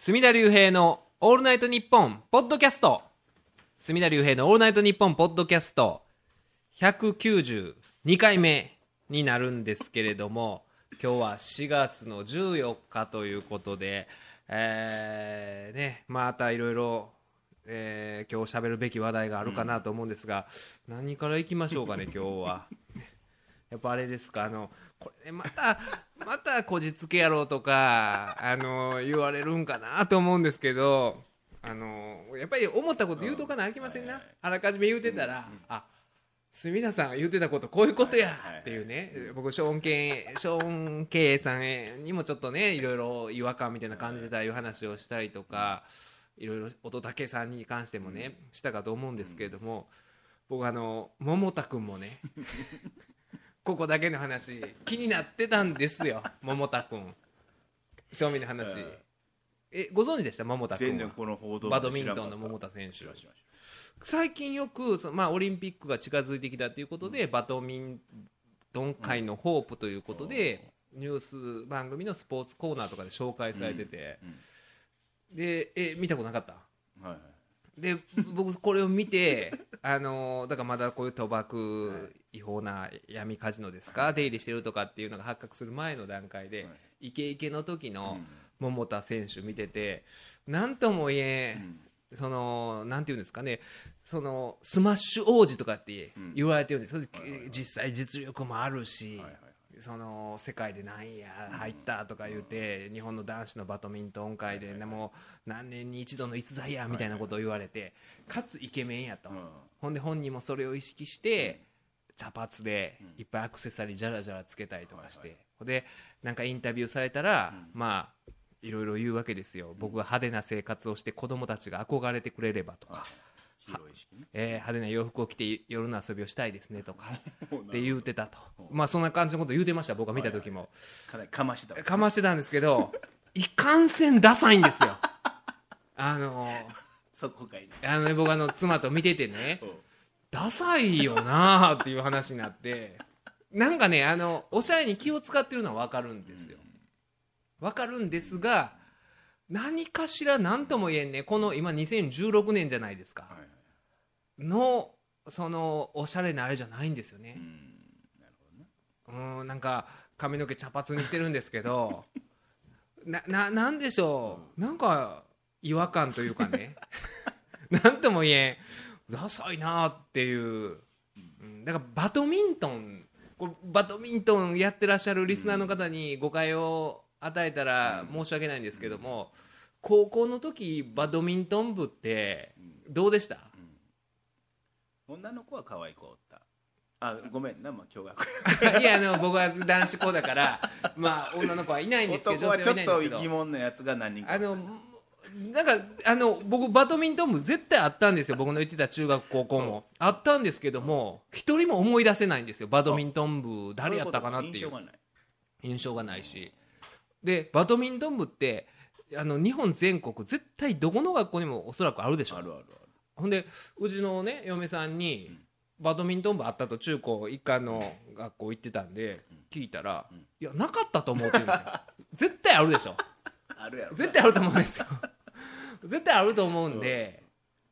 隅田隆平のオールナイトニッポンポッドキャスト。隅田隆平のオールナイトニッポンポッドキャスト。192回目になるんですけれども今日は4月の14日ということで、えーね、またいろいろえー今日喋るべき話題があるかなと思うんですが、何からいきましょうかね今日は。やっぱあれですか？あのこれねまた またこじつけやろうとかあの言われるんかなと思うんですけどあのやっぱり思ったこと言うとかなあきませんな、あらかじめ言うてたら、あ隅田さんが言うてたことこういうことやっていうね、僕ショーン・ケイショーン・ケイさんにもちょっとねいろいろ違和感みたいな感じでたいう話をしたりとか、いろいろ乙武さんに関してもね、したかと思うんですけれども、僕あの桃田君もねここだけの話気になってたんですよ 桃田君。正味の話、えご存知でした？桃田全然この報道バドミントンの桃田選手。最近よくその、まあ、オリンピックが近づいてきたということで、バドミントン界のホープということで、ニュース番組のスポーツコーナーとかで紹介されてて、でえ見たことなかった？はいはい。で僕これを見てあのだからまだこういう賭博違法な闇カジノですか、出入りしてるとかっていうのが発覚する前の段階で、イケイケの時の桃田選手見てて何とも言え、そのなんていうんですかねそのスマッシュ王子とかって言われてるんです、それで実際実力もあるし、その世界で何位入ったとか言って、日本の男子のバドミントン界で、ね、もう何年に一度の逸材やみたいなことを言われて、かつイケメンやと、ほんで本人もそれを意識して、茶髪でいっぱいアクセサリーじゃらじゃらつけたりとかして、ほんでなんかインタビューされたら、まあいろいろ言うわけですよ、僕が派手な生活をして子供たちが憧れてくれればとか。ね。えー派手な洋服を着て夜の遊びをしたいですねとか。って言うてたと、まあそんな感じのこと言うてました、僕は見た時も、かなりかましてたかましてたんですけど、いかんせんダサいんですよ、あの そこかいねあのね僕あの妻と見ててね。うん、ダサいよなあっていう話になって、なんかねあの、おしゃれに気を使ってるのは分かるんですよ、分かるんですが、何かしら何とも言えんね、この今、2016年じゃないですか。のそのおしゃれなあれじゃないんですよね。う、んなん、か髪の毛茶髪にしてるんですけど なななんでしょう。なんか違和感というかね。なんとも言えんダサいなっていう、うん、だからバドミントン。これバドミントンやってらっしゃるリスナーの方に誤解を与えたら申し訳ないんですけども、高校の時バドミントン部ってどうでした？女の子は可愛い子おった。あごめんなまあ驚愕 いやあの僕は男子校だからまあ女の子はいないんですけど男はちょっと疑問のやつが何人かあのなんかあの僕バドミントン部絶対あったんですよ。僕の行ってた中学高校も。あったんですけども一人も思い出せないんですよバドミントン部。誰やったかなっていう。印象がない印象がないし。でバドミントン部ってあの日本全国絶対どこの学校にもおそらくあるでしょ。あるあるある。ほんでうちのね嫁さんにバドミントン部あったと中高一貫の学校行ってたんで聞いたら「いやなかったと思う」って言うんですよ。絶対あるでしょ。あるやろ絶対あると思うんですよ絶対あると思うんで、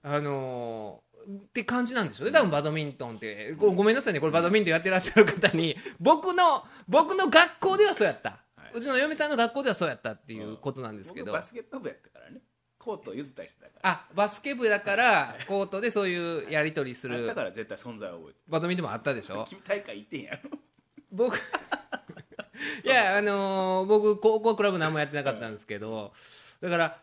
あのーって感じなんでしょうね。多分バドミントンって。ごごめんなさいね。これバドミントンやってらっしゃる方に。僕の僕の学校ではそうやった、はい。うちの嫁さんの学校ではそうやったっていうことなんですけど、僕バスケット部やったからね。コートを譲ったりしてたから。あバスケ部だからコートでそういうやり取りすあっるたから絶対存在を覚えてバドミントンもあったでしょ？る君大会行ってんやろ。僕 いやあのー僕高校クラブ何もやってなかったんですけどだから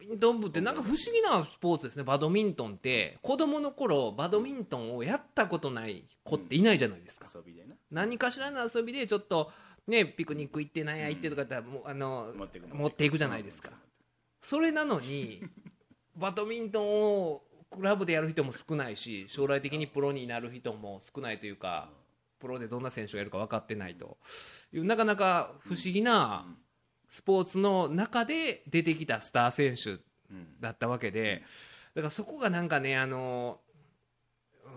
バドミントン部ってなんか不思議なスポーツですね。バドミントンって。子供の頃バドミントンをやったことない子っていないじゃないですか、遊びでな何かしらの遊びでちょっとねピクニック行って何や行ってとかってもうあの持っていく持っていくじゃないですか。それなのにバドミントンをクラブでやる人も少ないし将来的にプロになる人も少ないというかプロでどんな選手がいるか分かってないというなかなか不思議なスポーツの中で出てきたスター選手うんだったわけでだからそこがなんかねあのう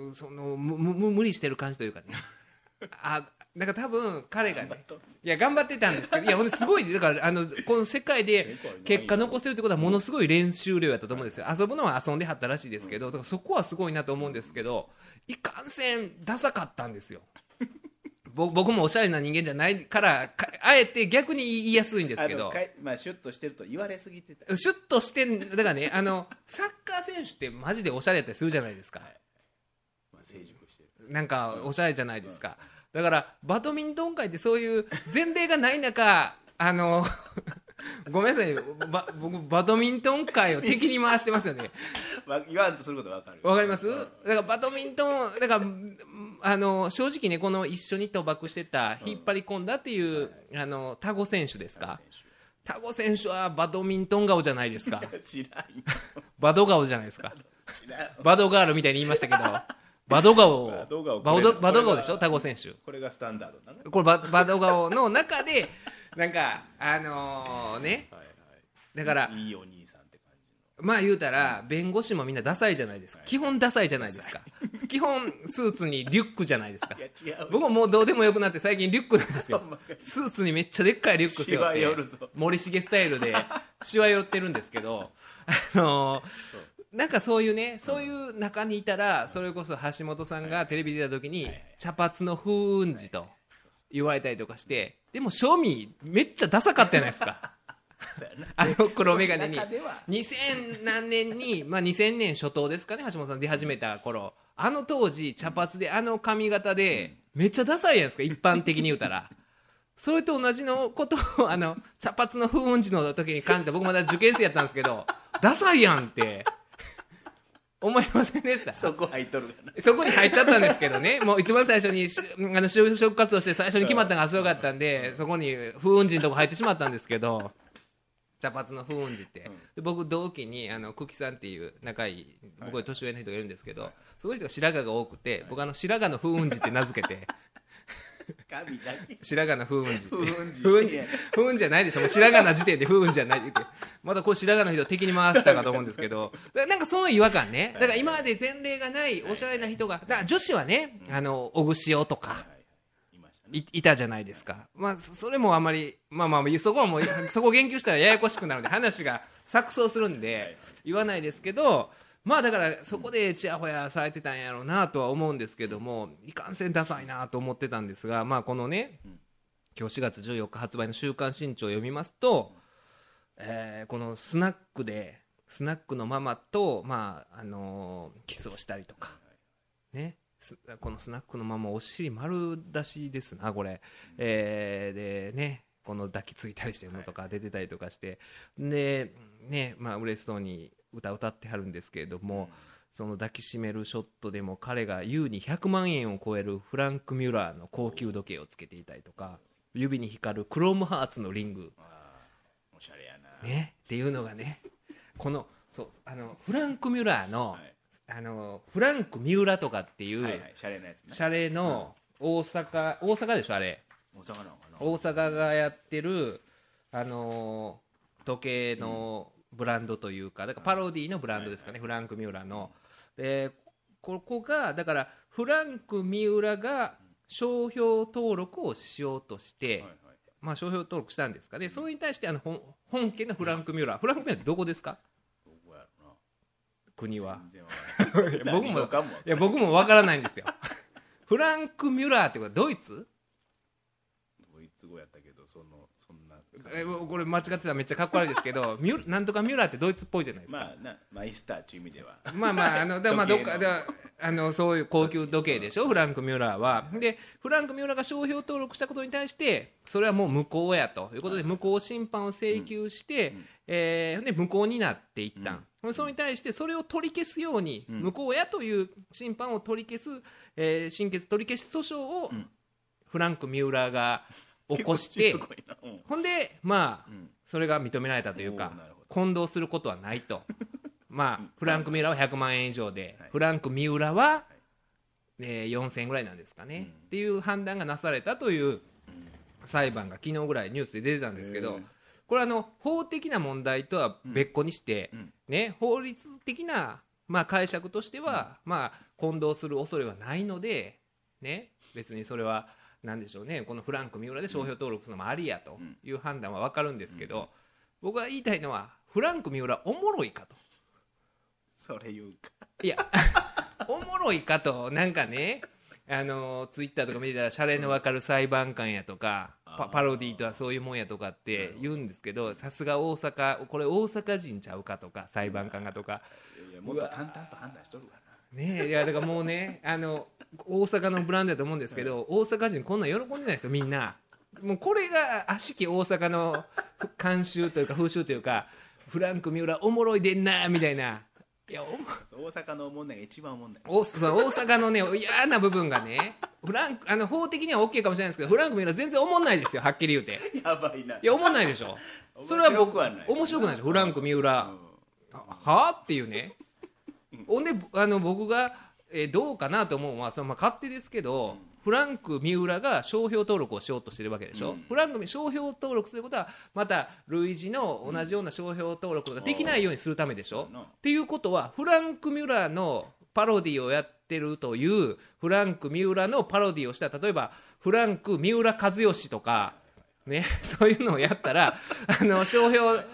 ーんそのむむ無理してる感じというかね。あだから多分彼がね頑張っとんいや頑張ってたんですけど いやほんですごいだからあのこの世界で結果残せるってことはものすごい練習量やったと思うんですよ。遊ぶのは遊んではったらしいですけどだからそこはすごいなと思うんですけどいかんせんダサかったんですよ。ぼ僕もおしゃれな人間じゃないからかあえて逆に言いやすいんですけど。まあシュッとしてると言われすぎてた。シュッとしてんだからね あのサッカー選手ってマジでおしゃれやったりするじゃないですか。まあ成熟してる。なんかおしゃれじゃないですか。だからバドミントン界ってそういう前例がない中あの ごめんなさいば僕バドミントン界を敵に回してますよね。わ言わんとすることわかる。わかります？うん。だからバドミントンだからあの正直ねこの一緒に賭博してた引っ張り込んだっていうあのタゴ選手ですか？タゴ選手。はバドミントン顔じゃないですか？知らんよ。バド顔じゃないですか？知らん。バドガールみたいに言いましたけどバド顔バド顔バドバド顔でしょ？タゴ選手。これがスタンダードな。のこれババド顔の中でなんかあのね。はいはい。だからいいお兄さんって感じまあ言うたら弁護士もみんなダサいじゃないですか。基本ダサいじゃないですか。基本スーツにリュックじゃないですか。僕ももう。どうでもよくなって最近リュックなんですよ。スーツにめっちゃでっかいリュック背負って森重スタイルで しわ寄ってるんですけどあのなんかそういうねそういう中にいたらそれこそ橋本さんがテレビ出た時に茶髪の風雲児と言われたりとかしてでも正味めっちゃダサかったじゃないですか。あの黒眼鏡に。中では。2000何年に、まあ、2000年初頭ですかね橋本さん出始めた頃。あの当時茶髪であの髪型でめっちゃダサいやんですか一般的に言うたら。それと同じのことをあの茶髪の風雲児の時に感じた。僕まだ受験生やったんですけどダサいやんって思いませんでした。そこ入っとるそこに入っちゃったんですけどね、もう一番最初にしあの就職活動して最初に決まったのがすごかったんで、そこに風雲児のとこ入ってしまったんですけど、茶髪の風雲児って、で僕、同期にあの久喜さんっていう仲いい、僕より年上の人がいるんですけど、その人が白髪が多くて、僕、あの白髪の風雲児って名付けて、神だけ。白髪の風雲児。風雲児。風雲じゃないでしょ、もう白髪な時点で風雲じゃないってまたこれ白髪の人を敵に回したかと思うんですけど、なんかその違和感ね、だから今まで前例がないおしゃれな人が、だから女子はね、あの小串尾とかはいはい。たじゃないですか、まあ、そそれもあんまり、まあまあ、そこはもう、そこ言及したらややこしくなるんで、話が錯綜するんはい。で、言わないですけど、まあだからそこでちやほやされてたんやろうなとは思うんですけども、いかんせんダサいなと思ってたんですが、まあこのね、今日4月14日発売の週刊新潮を読みますと、えこのスナックで、スナックのママと、まああのキスをしたりとか、ね、このスナックのママお尻丸出しですなこれ、えでねこの抱きついたりしてるのとか出てたりとかして、でねまあ嬉しそうに歌歌ってはるんですけれども、その抱きしめるショットでも彼が優に100万円を超えるフランク・ミュラーの高級時計をつけていたりとか指に光るクロームハーツのリング。おしゃれやな。ねっていうのがねこのそうあのフランク・ミュラーの,、はい。あのフランク・ミュラとかっていう、はいはいシャレなやつなシャレの大阪大阪でしょあれ。大阪なのかな。大阪がやってるあのー時計のブランドというかだからパロディのブランドですかね、フランク・ミュラの。でここがだからフランク・ミュラが商標登録をしようとして、まあ、商標登録したんですか。ね、それに対してあの本本家のフランク・ミュラーフランク・ミュラーってどこですか国は。僕もいや僕もわからないんですよ。フランク・ミュラーってことはドイツ？ドイツ語やったけどそのそんなえこれ間違ってたらめっちゃかっこ悪いですけど ミュなんとかミュラーってドイツっぽいじゃないですか、まあなマイスターっていう意味では。まあまあ、あの、だまあ、どっか、時計のだあの、そういう高級時計でしょ、フランク・ミュラーは。で、フランク・ミュラーが商標登録したことに対して、それはもう無効やということで、無効審判を請求して、えーで、無効になっていった。ん。それに対して、それを取り消すように、無効やという審判を取り消す、えー、審決取り消し訴訟を、フランク・ミュラーが起こしてほんで、まあ、ん。それが認められたというか混同することはないと。まあ、フランク・ミュラーは100万円以上で、はい。フランク・ミュラーは、えー4000円ぐらいなんですかね、うん。っていう判断がなされたという裁判が昨日ぐらいニュースで出てたんですけどこれあの、法的な問題とは別個にして、うん。ね、法律的な、まあ、解釈としては、まあ、混同する恐れはないので、ね、別にそれはなんでしょうね。このフランク三浦で商標登録するのもありやという判断は分かるんですけど、僕が言いたいのはフランク三浦おもろいかと。それ言うか。いや おもろいかとなんかねあのツイッターとか見てたらシャレの分かる裁判官やとかパパロディーとはそういうもんやとかって言うんですけどさすが大阪これ大阪人ちゃうかとか裁判官がとか。いやもっと淡々と判断しとるかねえいやだからもうねあの大阪のブランドだと思うんですけど大阪人こんなん喜んでないですよみんな。もうこれが悪しき大阪の慣習というか風習というかフランク三浦おもろいでんなみたいな。いやおもな大阪のおもんないが一番おもんない。おそう大阪のね嫌な部分がねフランクあの法的には OK かもしれないですけどフランク三浦全然おもんないですよはっきり言うて。やばいな。いやおもんないでしょ。それは僕面白くはない。面白くないでしょフランク三浦。うん。はあっていうねほんであの僕が、えーどうかなと思うのはその、まあ、勝手ですけど、フランク三浦が商標登録をしようとしてるわけでしょ、うん。フランク商標登録することはまた類似の同じような商標登録ができないようにするためでしょ、そうやな。っていうことはフランク・ミュラーのパロディをやってるというフランク・ミュラーのパロディをした例えばフランク・三浦和義とか、ね、そういうのをやったら あの商標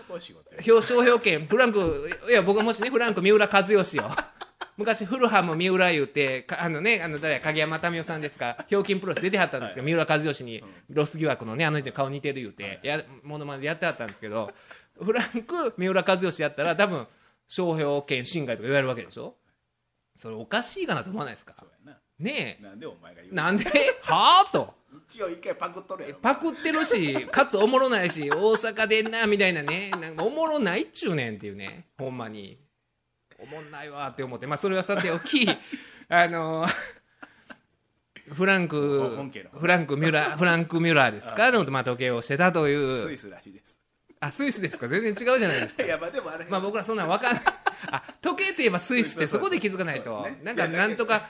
表商標権フランクいや僕がもしねフランク三浦和義を 昔フルハム三浦言うてかあのねあの誰や影山民生さんですかひょうきんプロレス出てはったんですけど、三浦和義にロス疑惑のねあの人に顔似てる言うて、やものまねでやってはったんですけどフランク三浦和義やったら多分商標権侵害とか言われるわけでしょ？それおかしいかなと思わないですか？そうやな。んでお前が言うえなんで？はあ？と一応一回パクっとるやろ。パクってるし かつおもろないし大阪でんなみたいなね。なんかおもろないっちゅうねんっていうね。ほんまに。おもんないわって思って。まあそれはさておき あのフランクフランクミュラーフランクミュラーですか？の、まあ、時計をしてたという。スイスらしいです。あスイスですか？全然違うじゃないですか。いやまあでもあれ。まあ僕らそんなん分かんないあ時計といえばスイスってそこで気づかないと。なんかなんとか。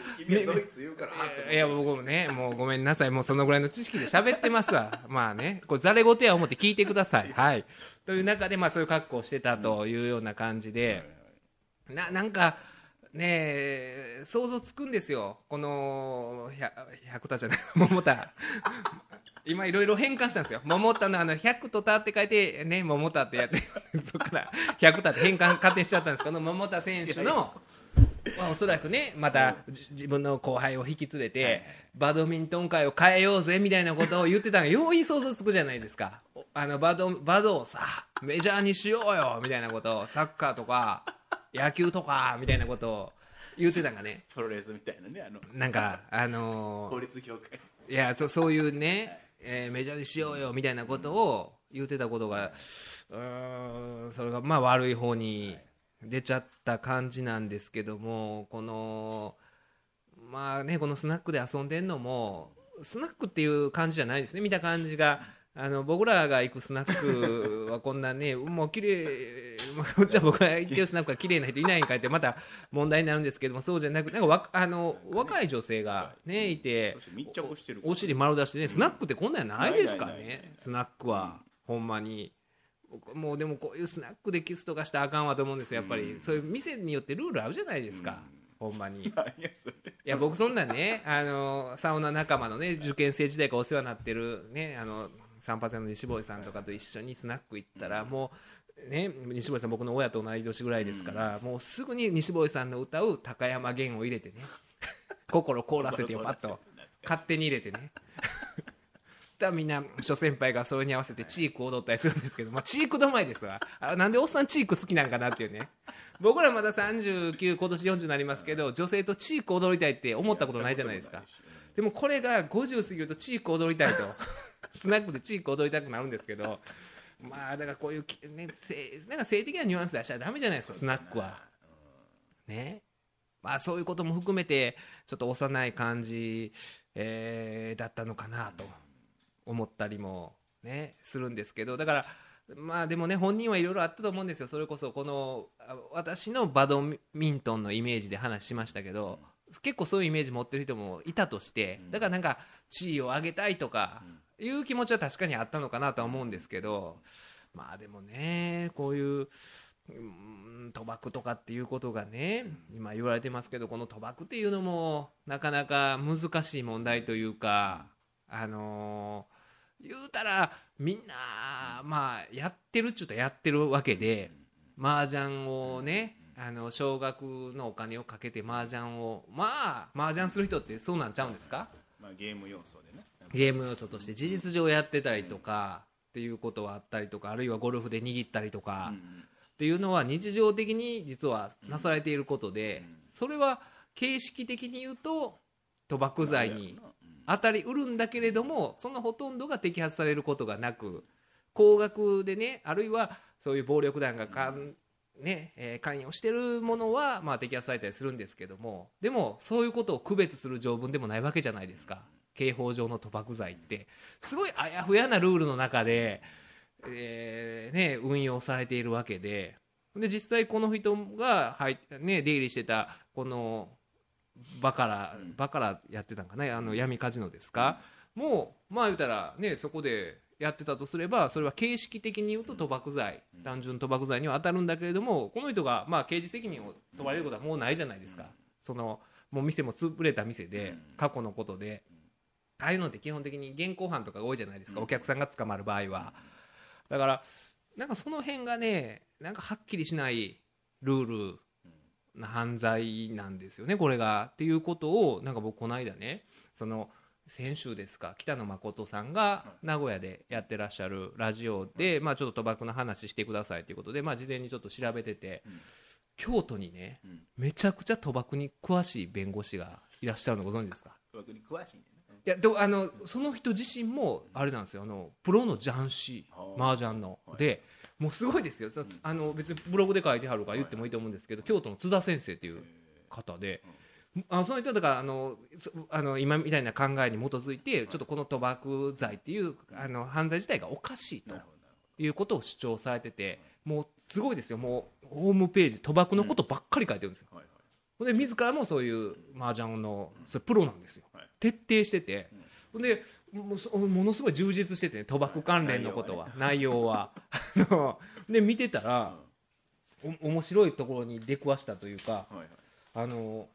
いや僕もねもうごめんなさいもうそのぐらいの知識で喋ってますわ。まあねこれざれ言や思って聞いてください。はい。という中でまあそういう格好をしてたというような感じで、ななんかねえ想像つくんですよ。この百百田じゃない。桃田今いろいろ変換したんですよ。桃田のあの百と田って書いてね桃田ってやって そこから百田って変換勝手にしちゃったんです。けど桃田選手のまあ、おそらくねまたじ自分の後輩を引き連れて、バドミントン界を変えようぜみたいなことを言ってたのが容易想像つくじゃないですか。おあのバドバドをさメジャーにしようよみたいなことをサッカーとか野球とかみたいなことを言ってたんがね。プロレスみたいなねあの。なんかあのー法律協会。いやそそういうね、えーメジャーにしようよみたいなことを言ってたことがうんそれがまあ悪い方に出ちゃった感じなんですけどもこのまあねこのスナックで遊んでるのもスナックっていう感じじゃないですね見た感じが。あの僕らが行くスナックはこんなね、もう綺麗、まあ、じゃあ僕が行ってるスナックは綺麗な人いないんかいってまた問題になるんですけども、そうじゃなくなんかわあの若い女性がねいてそして密着してるお尻丸出しでねスナックってこんなんやないですかねスナックは、ほんまに。僕もうでもこういうスナックでキスとかしたらあかんわと思うんですよやっぱり、そういう店によってルールあるじゃないですか、ほんまに。いや僕そんなねあのサウナ仲間のね受験生時代からお世話になってるねあの散髪屋の西堀さんとかと一緒にスナック行ったら、もうね西堀さん僕の親と同い年ぐらいですから、もうすぐに西堀さんの歌う高山源を入れてね 心凍らせてよパッと。勝手に入れてね。したらみんな諸先輩がそれに合わせてチーク踊ったりするんですけど、まあ、チーク止まりですわ。あなんでおっさんチーク好きなんかなっていうね。僕らまだ39今年40になりますけど女性とチーク踊りたいって思ったことないじゃないですか。でもこれが50過ぎるとチーク踊りたいと スナックでチーク踊りたくなるんですけどまあだからこういうき、ね、性なんか性的なニュアンス出したらダメじゃないですかスナックは。ね。まあそういうことも含めてちょっと幼い感じ、えーだったのかなと思ったりもねするんですけどだからまあでもね本人はいろいろあったと思うんですよ。それこそこのあ私のバドミントンのイメージで話しましたけど、結構そういうイメージ持ってる人もいたとしてだからなんか地位を上げたいとかいう気持ちは確かにあったのかなとは思うんですけどまあでもねこういう賭博とかっていうことがね今言われてますけどこの賭博っていうのもなかなか難しい問題というかあのー言うたらみんなまあやってるっちゅうとやってるわけで麻雀をねあの少額のお金をかけて麻雀をまあ麻雀する人ってそうなんちゃうんですか？まあ、ゲーム要素でね。ゲーム要素として事実上やってたりとかっていうことはあったりとかあるいはゴルフで握ったりとかうんっていうのは日常的に実はなされていることでうんそれは形式的に言うと賭博罪に当たりうるんだけれどもそのほとんどが摘発されることがなく高額でねあるいはそういう暴力団がかん、ねえー関与してるものは、まあ、摘発されたりするんですけどもでもそういうことを区別する条文でもないわけじゃないですか刑法上の賭博罪ってすごいあやふやなルールの中で、えーね、運用されているわけでで実際この人が入っ、ね、出入りしてたこのバカラうんバカラやってたんかなあの闇カジノですか、もうまあ言うたらねそこでやってたとすればそれは形式的に言うと賭博罪うん。単純賭博罪には当たるんだけれどもこの人がまあ刑事責任を問われることはもうないじゃないですか。そのもう店も潰れた店でうん。過去のことでああいうのって基本的に現行犯とかが多いじゃないですかうん。お客さんが捕まる場合は。だからなんかその辺がねなんかはっきりしないルールな犯罪なんですよねこれが。っていうことをなんか僕この間ねその先週ですか北野誠さんが名古屋でやってらっしゃるラジオで、まあ、ちょっと賭博の話してくださいということで、まあ、事前にちょっと調べてて、うん。京都にねうん。めちゃくちゃ賭博に詳しい弁護士がいらっしゃるのご存知ですか？賭博に詳しいねいやでもあのその人自身もあれなんですよ。あのプロの雀士はあ麻雀の。はい。でもうすごいですよ、そあの別にブログで書いてはるから言ってもい。いと思うんですけど、京都の津田先生っていう方で、あその人だからあのそあの今みたいな考えに基づいてちょっとこの賭博罪っていうあの犯罪自体がおかしいということを主張されててもうすごいですよ。もうホームページ賭博のことばっかり書いてるんですよ。はいで自らもそういう麻雀のそれプロなんですよ、はい。徹底してて、ほんでものすごい充実しててね賭博関連のことは内容は。あので見てたら、お面白いところに出くわしたというかはいはい。あの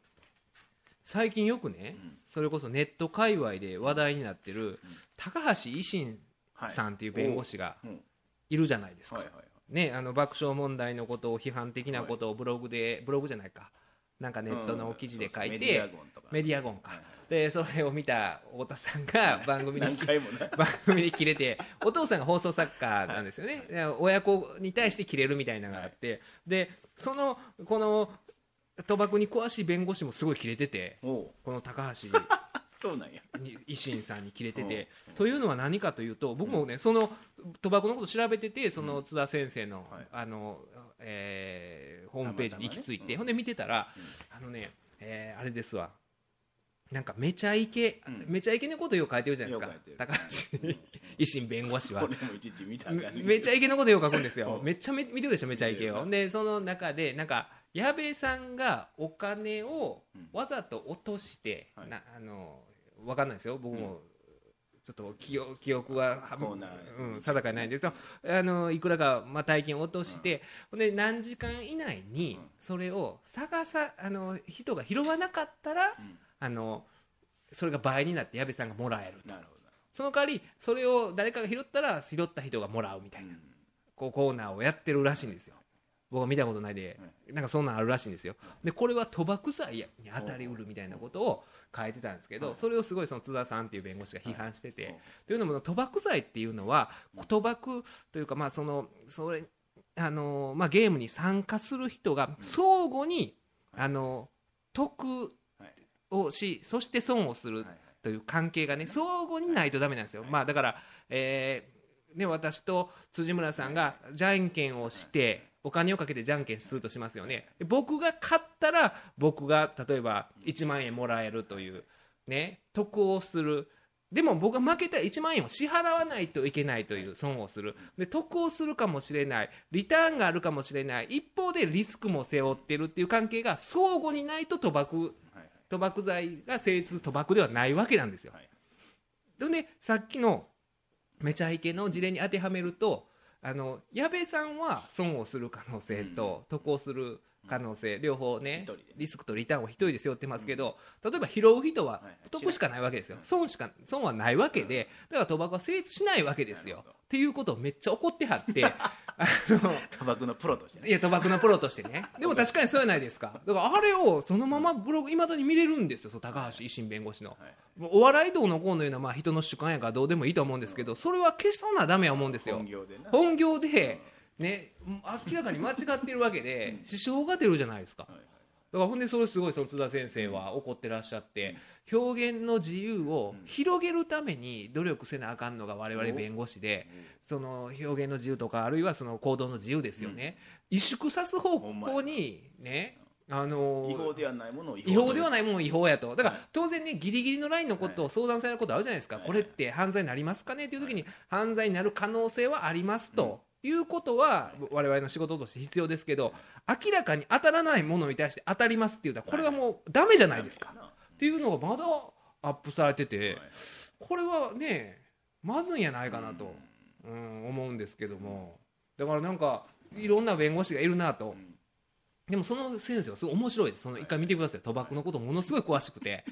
最近よくね、うん。それこそネット界隈で話題になってる、高橋維新はいさんっていう弁護士がいるじゃないですか、ね、あの爆笑問題のことを批判的なことをブログで、ブログじゃないかなんかネットの記事で書いて、メディアゴンとか。でそれを見た太田さんが番組に、番組に切れてお父さんが放送作家なんですよね、で親子に対して切れるみたいなのがあって、でそのこの賭博に詳しい弁護士もすごい切れててこの高橋 そうなんや。に維新さんに切れててうん。というのは何かというと僕もねその賭博のこと調べててその津田先生のはい。あのえーホームページに行き着いてほんで見てたらあのねえーあれですわ。なんかめちゃイケうん。めちゃイケのことよく書いてるじゃないですか。高橋 維新弁護士は。めちゃイケのことよく書くんですよ。うん。めっちゃめ見てるでしょめちゃイケを。でその中でなんか矢部さんがお金をうん。わざと落として、はい。なあのわかんないですよ。僕も、ちょっと記憶記憶はうん、定かにないんですけどあのいくらか、まあ、大金を落として、ほんで何時間以内にうん。それを探さあの人が拾わなかったらうん。あのそれが倍になって矢部さんがもらえるなるほその代わりそれを誰かが拾ったら拾った人がもらうみたいな、どうん。こうコーナーをやってるらしいんですよ僕は見たことないで、なんかそんなんあるらしいんですよ。でこれは賭博罪に当たりうるみたいなことを書いてたんですけど、はい。それをすごいその津田さんっていう弁護士が批判してて、はい。というのも賭博罪っていうのは賭博というかまあそのそれあのまあゲームに参加する人が相互にあの得はい。をしそして損をするという関係がね相互にないとダメなんですよ、まあだから、えーね、私と辻村さんがじゃんけんをしてお金をかけてじゃんけんするとしますよね。で僕が勝ったら僕が例えば1万円もらえるというね得をする。でも僕が負けたら1万円を支払わないといけないという損をする。で得をするかもしれない。リターンがあるかもしれない。一方でリスクも背負ってるっていう関係が相互にないと賭博はい賭博罪が成立する賭博ではないわけなんですよ。はいでねさっきのめちゃイケの事例に当てはめるとあの矢部さんは損をする可能性と得をする可能性、両方ねリスクとリターンを一人で背負ってますけど、例えば拾う人は得しかないわけですよ、損しか損はないわけで、だから賭博は成立しないわけですよ。っていうことをめっちゃ怒ってはって、あの賭博のプロとして。ねいや賭博のプロとしてね、でも確かにそうやないですか、だからあれをそのままブログ、いまだに見れるんですよ、高橋維新弁護士の。お笑い道のこうのいうのはまあ人の主観やからどうでもいいと思うんですけど、それは消しそうなダメや思うんですよ。本。業でな。本業で、ね、明らかに間違ってるわけで支障が出るじゃないですか。だからほんでそれすごいその津田先生は怒ってらっしゃって表現の自由を広げるために努力せなあかんのが我々弁護士でその表現の自由とかあるいはその行動の自由ですよね。萎縮さす方向にねあの違法ではないものを違法で。はないものを違法やと。だから当然ねギリギリのラインのことを相談されることあるじゃないですか、はい。これって犯罪になりますかね？という時に犯罪になる可能性はありますと。いうことは我々の仕事として必要ですけど明らかに当たらないものに対して当たりますって言うたらこれはもうダメじゃないですか。っていうのがまだアップされててこれはねまずいんやないかなと、うん、思うんですけども。だからなんかいろんな弁護士がいるなと。でもその先生はすごい面白いです。その一回見てください。賭博のことものすごい詳しくて。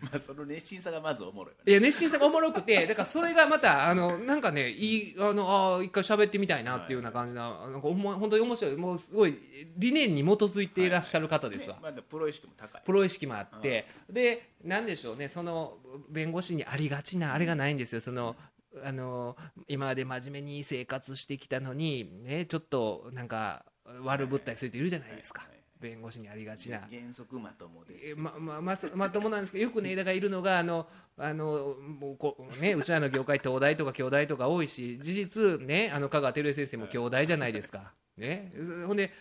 まあその熱心さがまずおもろいわいや熱心さがおもろくてだからそれがまたあのなんかねいいあのあー一回喋ってみたいなっていうような感じななんかおも本当に面白いもうすごい理念に基づいていらっしゃる方ですわ。ね。まだプロ意識も高い。プロ意識もあって、で、なんでしょうね、その弁護士にありがちなあれがないんですよ、そのあの今まで真面目に生活してきたのに、ね、ちょっとなんか悪ぶったりする人いるじゃないですか。はいはい、弁護士にありがちな。原則まともです。えままままともなんですけどよくねだからいるのがあのあのもうこうねうちらの業界東大とか京大とか多いし事実ねあの香川照江先生も京大じゃないですか。ね。ほんで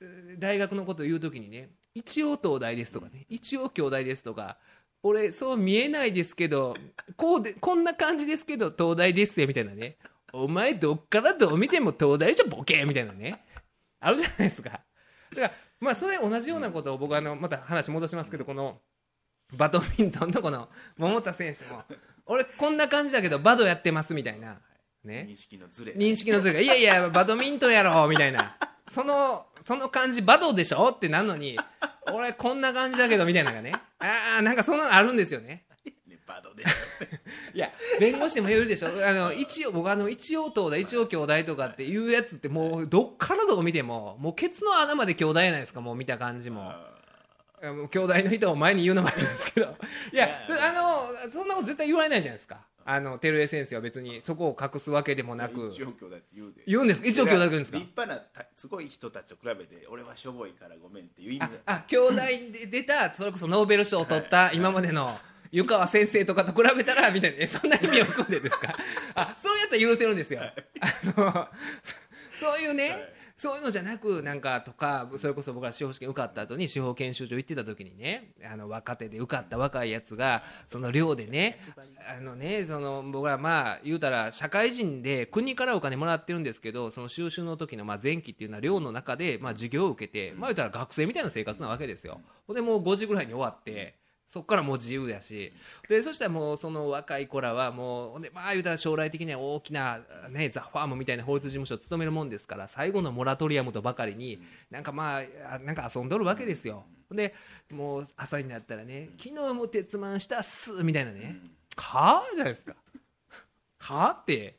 えー大学のことを言うときにね一応東大ですとかね一応京大ですとか俺そう見えないですけどこうでこんな感じですけど東大ですよみたいなね。お前どっからどう見ても東大じゃボケみたいなね。あるじゃないですか。だからまあそれ同じようなことを僕はあのまた話戻しますけどこのバドミントンのこの桃田選手も俺こんな感じだけどバドやってますみたいな。ね。認識のズレ。認識のずれがいやいやバドミントンやろみたいな。そのその感じバドでしょってなんのに俺こんな感じだけどみたいなのがね。ああなんかそんなのあるんですよねねバドで いや弁護士でも言うでしょ。あの一応僕あの一応東大一応兄弟とかっていうやつってもうどっからどう見てももうケツの穴まで兄弟やないですかもう見た感じも。兄弟の人を前に言うのもあるんですけど。いやあのそんなこと絶対言われないじゃないですか。あの照江先生は別にそこを隠すわけでもなく。一応兄弟って言うで。言うんです。一応兄弟って言うんですか？立派なたすごい人たちと比べて俺はしょぼいからごめんっていう意味あであ兄弟で出たそれこそノーベル賞を取った今までの湯川先生とかと比べたらみたいな。えそんな意味を含んでですか？あそれやったら許せるんですよ、あのそそういうね、はい。そういうのじゃなくなんかとかそれこそ僕ら司法試験受かった後に司法研修所行ってた時にねあの若手で受かった若いやつがその寮でねあのねその僕らまあ言うたら社会人で国からお金もらってるんですけどその収集の時のまあ前期っていうのは寮の中でまあ授業を受けて、まあ言うたら学生みたいな生活なわけですよ。でもう5時ぐらいに終わってそこからもう自由やし。でそしたらもうその若い子らはもうほんでまあ言うたら将来的には大きな、ね、ザ・ファームみたいな法律事務所を務めるもんですから最後のモラトリアムとばかりになんかまああなんか遊んどるわけですよ。でもう朝になったらね昨日も鉄腕したっすみたいなね、はあじゃないですか。はあって。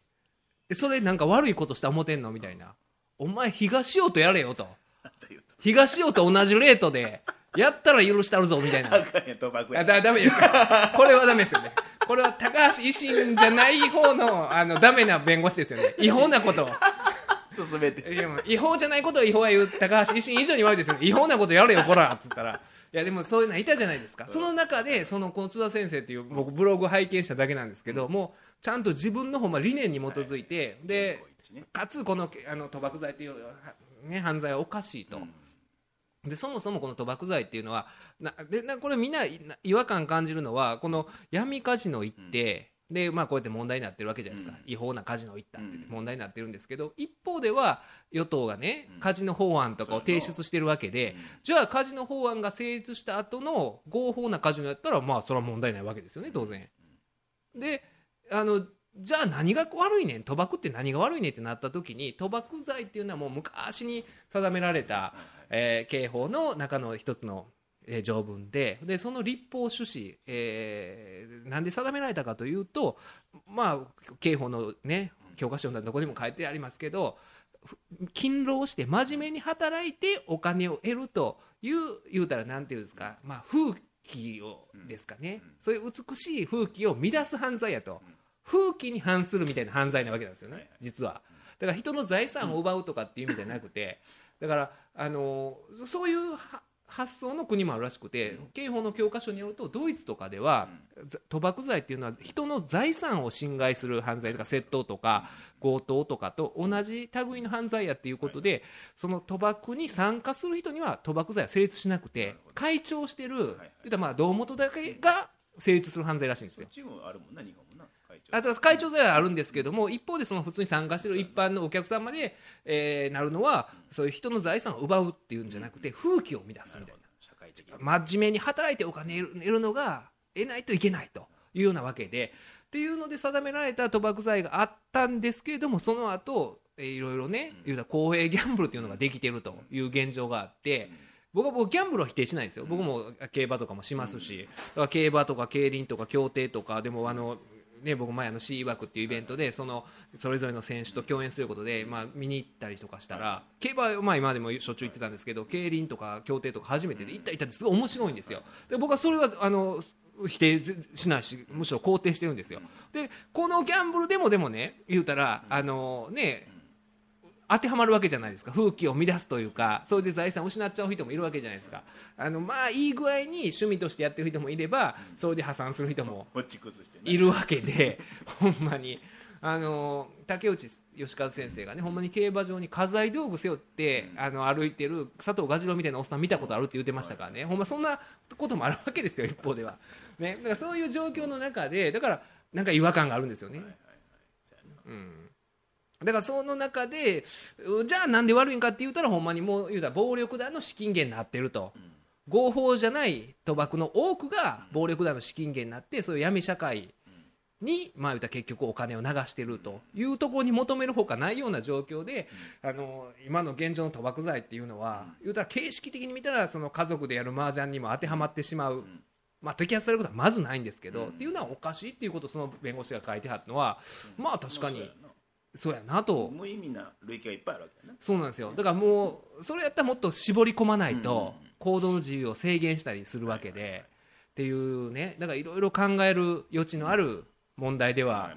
でそれなんか悪いことした思てんのみたいな。お前東尾とやれよと。東尾と同じレートでやったら許したるぞみたいな。あかんや賭博や。あだダメですかこれはダメですよね。これは高橋維新じゃない方のあのダメな弁護士ですよね。違法なことを。進めて。いやもう違法じゃないことを違法は言う高橋維新以上に悪いですよね。違法なことやれよこらっつったら。いやでもそういうのいたじゃないですか。その中でそのこの津田先生っていう僕ブログ拝見しただけなんですけど、もうちゃんと自分のほんま理念に基づいて、でね。かつこのあの賭博罪という、ね、犯罪はおかしいと。でそもそもこの賭博罪っていうのはなでなこれみんなな違和感感じるのはこの闇カジノ行って、でまあ、こうやって問題になってるわけじゃないですか、うん。違法なカジノ行ったって言ってうん。問題になってるんですけど一方では与党がねうん。カジノ法案とかを提出してるわけで、じゃあカジノ法案が成立した後の合法なカジノやったらまあそれは問題ないわけですよね当然。であのじゃあ何が悪いねん賭博って何が悪いねんってなった時に賭博罪っていうのはもう昔に定められたえー刑法の中の一つの、えー条文ででその立法趣旨、えーなんで定められたかというと、まあ、刑法の、ね、教科書のどこにも書いてありますけどふ勤労して真面目に働いてお金を得るという言うたらなんていうんですか、まあ、風紀をですかね、そういう美しい風紀を乱す犯罪やと、風紀に反するみたいな犯罪なわけなんですよね、実は。だから人の財産を奪うとかっていう意味じゃなくて、だからあのそういうは発想の国もあるらしくて、刑法の教科書によるとドイツとかでは、ざ賭博罪っていうのは人の財産を侵害する犯罪とか窃盗とか強盗とかと同じ類の犯罪やっていうことで、その賭博に参加する人には賭博罪は成立しなくて会長してる、はい言うたらまあ胴元だけが成立する犯罪らしいんですよ。あるもんな日本あと会長罪はあるんですけども一方でその普通に参加してる一般のお客さんまで、えーなるのはそういう人の財産を奪うっていうんじゃなくて風紀を乱すみたいな。社会的に。真面目に働いてお金を得るのが得ないといけないというようなわけでっていうので定められた賭博罪があったんですけれどもその後、えーいろいろね言うたら公営ギャンブルっていうのができてるという現状があって。僕は僕ギャンブルは否定しないですよ、僕も競馬とかもしますし、競馬とか競輪とか競艇とか、でもあの、ね、僕、前あの C 枠っていうイベントでそのそれぞれの選手と共演することで、まあ、見に行ったりとかしたら競馬はまあ今までもしょっちゅう行ってたんですけど競輪とか競艇とか初めてで行ったり行ったりすごい面白いんですよ。で僕はそれはあの否定しないしむしろ肯定してるんですよ。でこのギャンブルでもでもね言うたらあのね当てはまるわけじゃないですか。風紀を乱すというかそれで財産を失っちゃう人もいるわけじゃないですか。あのまあいい具合に趣味としてやってる人もいればそれで破産する人もいるわけでほんまに。あの竹内義和先生がねほんまに競馬場に家財道具背負ってあの歩いてる佐藤蛾次郎みたいなおっさん見たことあるって言ってましたからね。ほんまそんなこともあるわけですよ一方では、ね、だからそういう状況の中でだからなんか違和感があるんですよね。うんだからその中でうじゃあなんで悪いんかって言ったらほんまにもう言うたら暴力団の資金源になってると、合法じゃない賭博の多くが暴力団の資金源になってそういう闇社会に、まあ、言うたら結局お金を流してると。いうところに求めるほかないような状況で、あの今の現状の賭博罪っていうのは、言うたら形式的に見たらその家族でやる麻雀にも当てはまってしまう。まあ、摘発されることはまずないんですけど、っていうのはおかしいっていうことをその弁護士が書いてはったのは、まあ確かにそうやなと。無意味な類型がいっぱいあるわけやな。そうなんですよ。だからもうそれやったらもっと絞り込まないと行動の自由を制限したりするわけでっていうねだからいろいろ考える余地のある問題では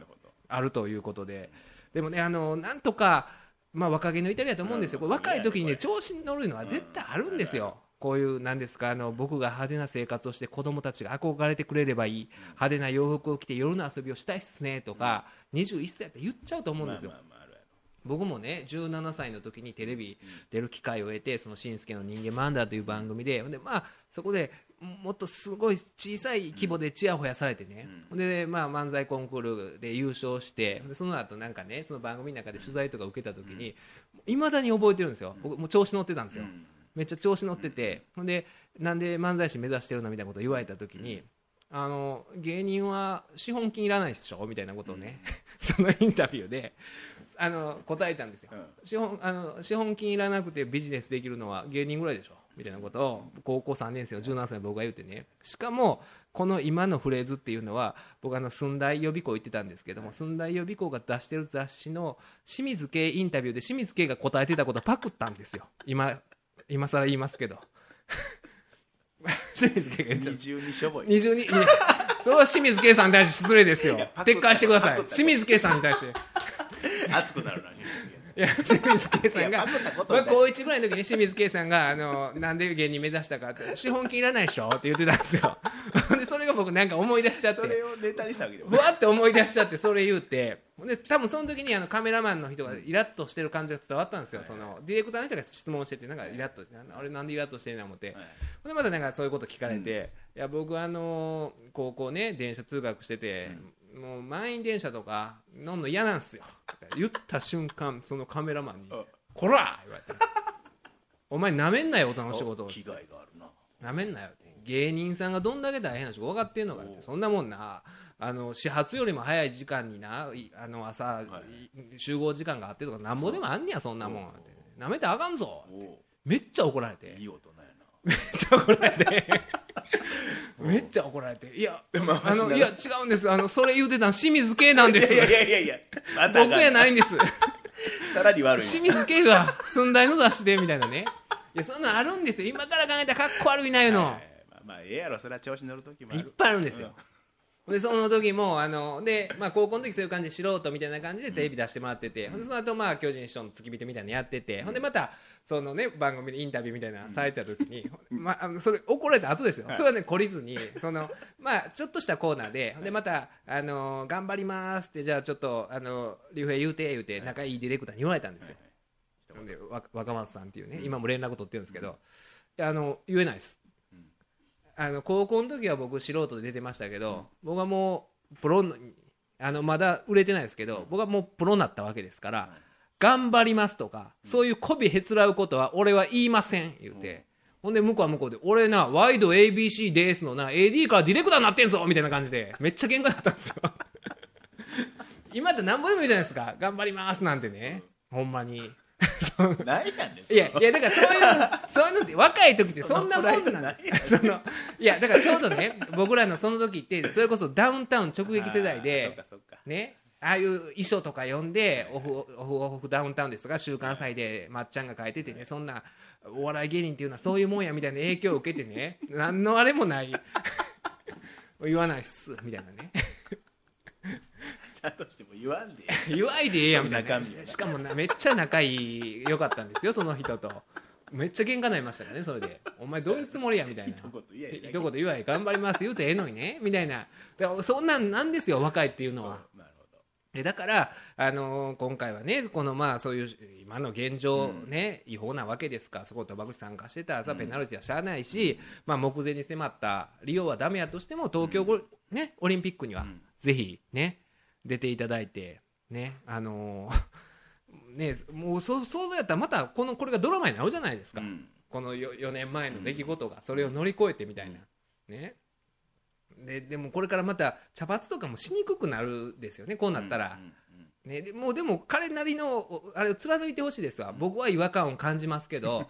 あるということで。でもねあのなんとか、まあ、若気の至りだと思うんですよ。若い時にね調子に乗るのは絶対あるんですよ。こういうなんですかあの僕が派手な生活をして子供たちが憧れてくれればいい。派手な洋服を着て夜の遊びをしたいっすねとか21歳やったら言っちゃうと思うんですよ。まあまあまああるやろ僕もね17歳の時にテレビ出る機会を得て「そのしんすけの人間マンダー」という番組でで、まあ、そこでもっとすごい小さい規模でちやほやされてね、ほんで、まあ、漫才コンクールで優勝してその後なんかねその番組の中で取材とか受けた時にいまだに覚えてるんですよ。僕もう調子乗ってたんですよ、めっちゃ調子乗ってて、ほんでなんで漫才師目指してるのみたいなことを言われた時に、あの芸人は資本金いらないでしょみたいなことをね、そのインタビューであの答えたんですよ、うん。資本あの資本金いらなくてビジネスできるのは芸人ぐらいでしょみたいなことを高校3年生の17歳の僕が言ってね。しかもこの今のフレーズっていうのは僕あの寸大予備校行ってたんですけども寸大予備校が出してる雑誌の清水圭インタビューで清水圭が答えてたことをパクったんですよ。今今更言いますけど。清水圭が言ってた二重にしょぼい。二重に、それは清水圭さんに対して失礼ですよ。いやパ。クった撤回してください。清水圭さんに対して。熱くなるないや、清水圭さんが高一ぐらいの時に清水圭さんが、あの、なんで芸人目指したかって、資本金いらないでしょって言ってたんですよ。で、それが僕なんか思い出しちゃって。それをネタにしたわけでもぶわって思い出しちゃってそれ言うて。で多分その時にあのカメラマンの人がイラッとしてる感じが伝わったんですよ、そのディレクターの人が質問しててなんかイラッとしてあれなんでイラッとしてんの思って、はいでまたなんかそういうこと聞かれて、いや僕あの高校ね電車通学してて、もう満員電車とか乗んの嫌なんすよ。言った瞬間そのカメラマンにあ「こら!」言われて「お前なめんなよ大人の仕事を」気概があるななめんなよって。芸人さんがどんだけ大変な仕事分かってんのかってそんなもんな。あの始発よりも早い時間にないあの朝、はい。集合時間があってとかなんぼでもあんねやそんなもんって。なめてあかんぞおうめっちゃ怒られて。いい大人やめっちゃ怒られて。めっちゃ怒られて。いやなあのいや違うんです。あのそれ言うてたの清水圭なんです。いやいやいやいやまた僕やないんです。さらに悪い清水圭が寸大の雑誌でみたいなね。いやそんなんあるんですよ。今から考えたらかっこ悪いないうの、はいまあまあええやろ。それは調子乗る時もあいっるぱいあるんですよ、でその時もあので、まあ、高校の時そういう感じで素人みたいな感じでテレビ出してもらってて、ほんでその後まあ巨人師匠の付き人みたいなのやってて、ほんでまたそのね番組でインタビューみたいなのされてた時に、まあ、それ怒られた後ですよ、それはね懲りずにそのまあちょっとしたコーナーで、でまたあの頑張りますってじゃあちょっとあの竜兵言うて言うて仲いいディレクターに言われたんですよ、でわ若松さんっていうね今も連絡取ってるんですけど、あの言えないです。あの高校の時は僕素人で出てましたけど、僕はもうプロのあのまだ売れてないですけど、僕はもうプロになったわけですから、頑張りますとか、そういう媚びへつらうことは俺は言いません言うて、ほんで向こうは向こうで俺なワイド ABC ですのな AD からディレクターになってんぞみたいな感じでめっちゃ喧嘩だったんですよ。今ってなんぼでもいいじゃないですか。頑張りますなんてね。ほんまに。ないやねんいやいやだからそういうそういうのって若い時ってそんなもんなんですそのいやだからちょうどね僕らのその時ってそれこそダウンタウン直撃世代でねああいう衣装とか読んでオフオフオフダウンタウンですとか週刊祭でまっちゃんが書いててねそんなお笑い芸人っていうのはそういうもんやみたいな影響を受けてね何のあれもない。言わないっすみたいなね。だとしても言わんで。言わいでええやんみたいなしかもなめっちゃ仲いい良かったんですよその人と。めっちゃ喧嘩になりましたからねそれで。お前どういうつもりやみたいな。一言言わへん頑張ります言うてええのにねみたいな。だからそんなんなんですよ若いっていうのはだから、あのー今回はねこのまあそういう今の現状ね、違法なわけですか。らそこ賭博参加してたらさペナルティはしゃあないし、まあ、目前に迫ったリオはダメやとしても東京ご、ね、オリンピックにはうん。ぜひね出ていただいてねあのー ねもうそそうやったらまたこのこれがドラマになるじゃないですか、うん。この 4, 4年前の出来事がそれを乗り越えてみたいな、ねででもこれからまた茶髪とかもしにくくなるですよねこうなったら。ね、でもうでも彼なりのおあれを貫いてほしいですわ。僕は違和感を感じますけど。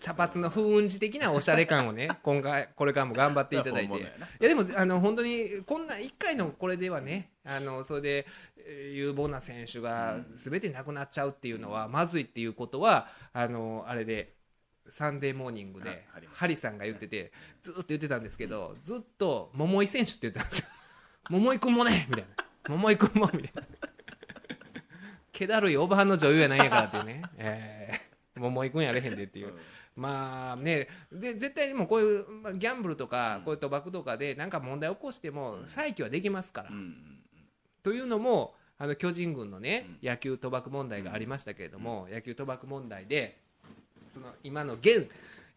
茶髪の風雲児的なおしゃれ感をね 今回これからも頑張っていただいて。いやでもあの本当にこんな1回のこれではねあのそれでえー有望な選手が全てなくなっちゃうっていうのはまずいっていうことはあのあれでサンデーモーニングではいハリさんが言っててずっと言ってたんですけどずっと桃井選手って言ってたんですよ。桃井君もねみたいな。桃井君もみたいな。気だるいおばはんの女優やないんやからってね、えー、桃井君やれへんでっていう。まあね、で絶対にもうこういうまあギャンブルとかこういう賭博とかで何か問題起こしても再起はできますから。というのもあの巨人軍のね野球賭博問題がありましたけれども野球賭博問題でその今の現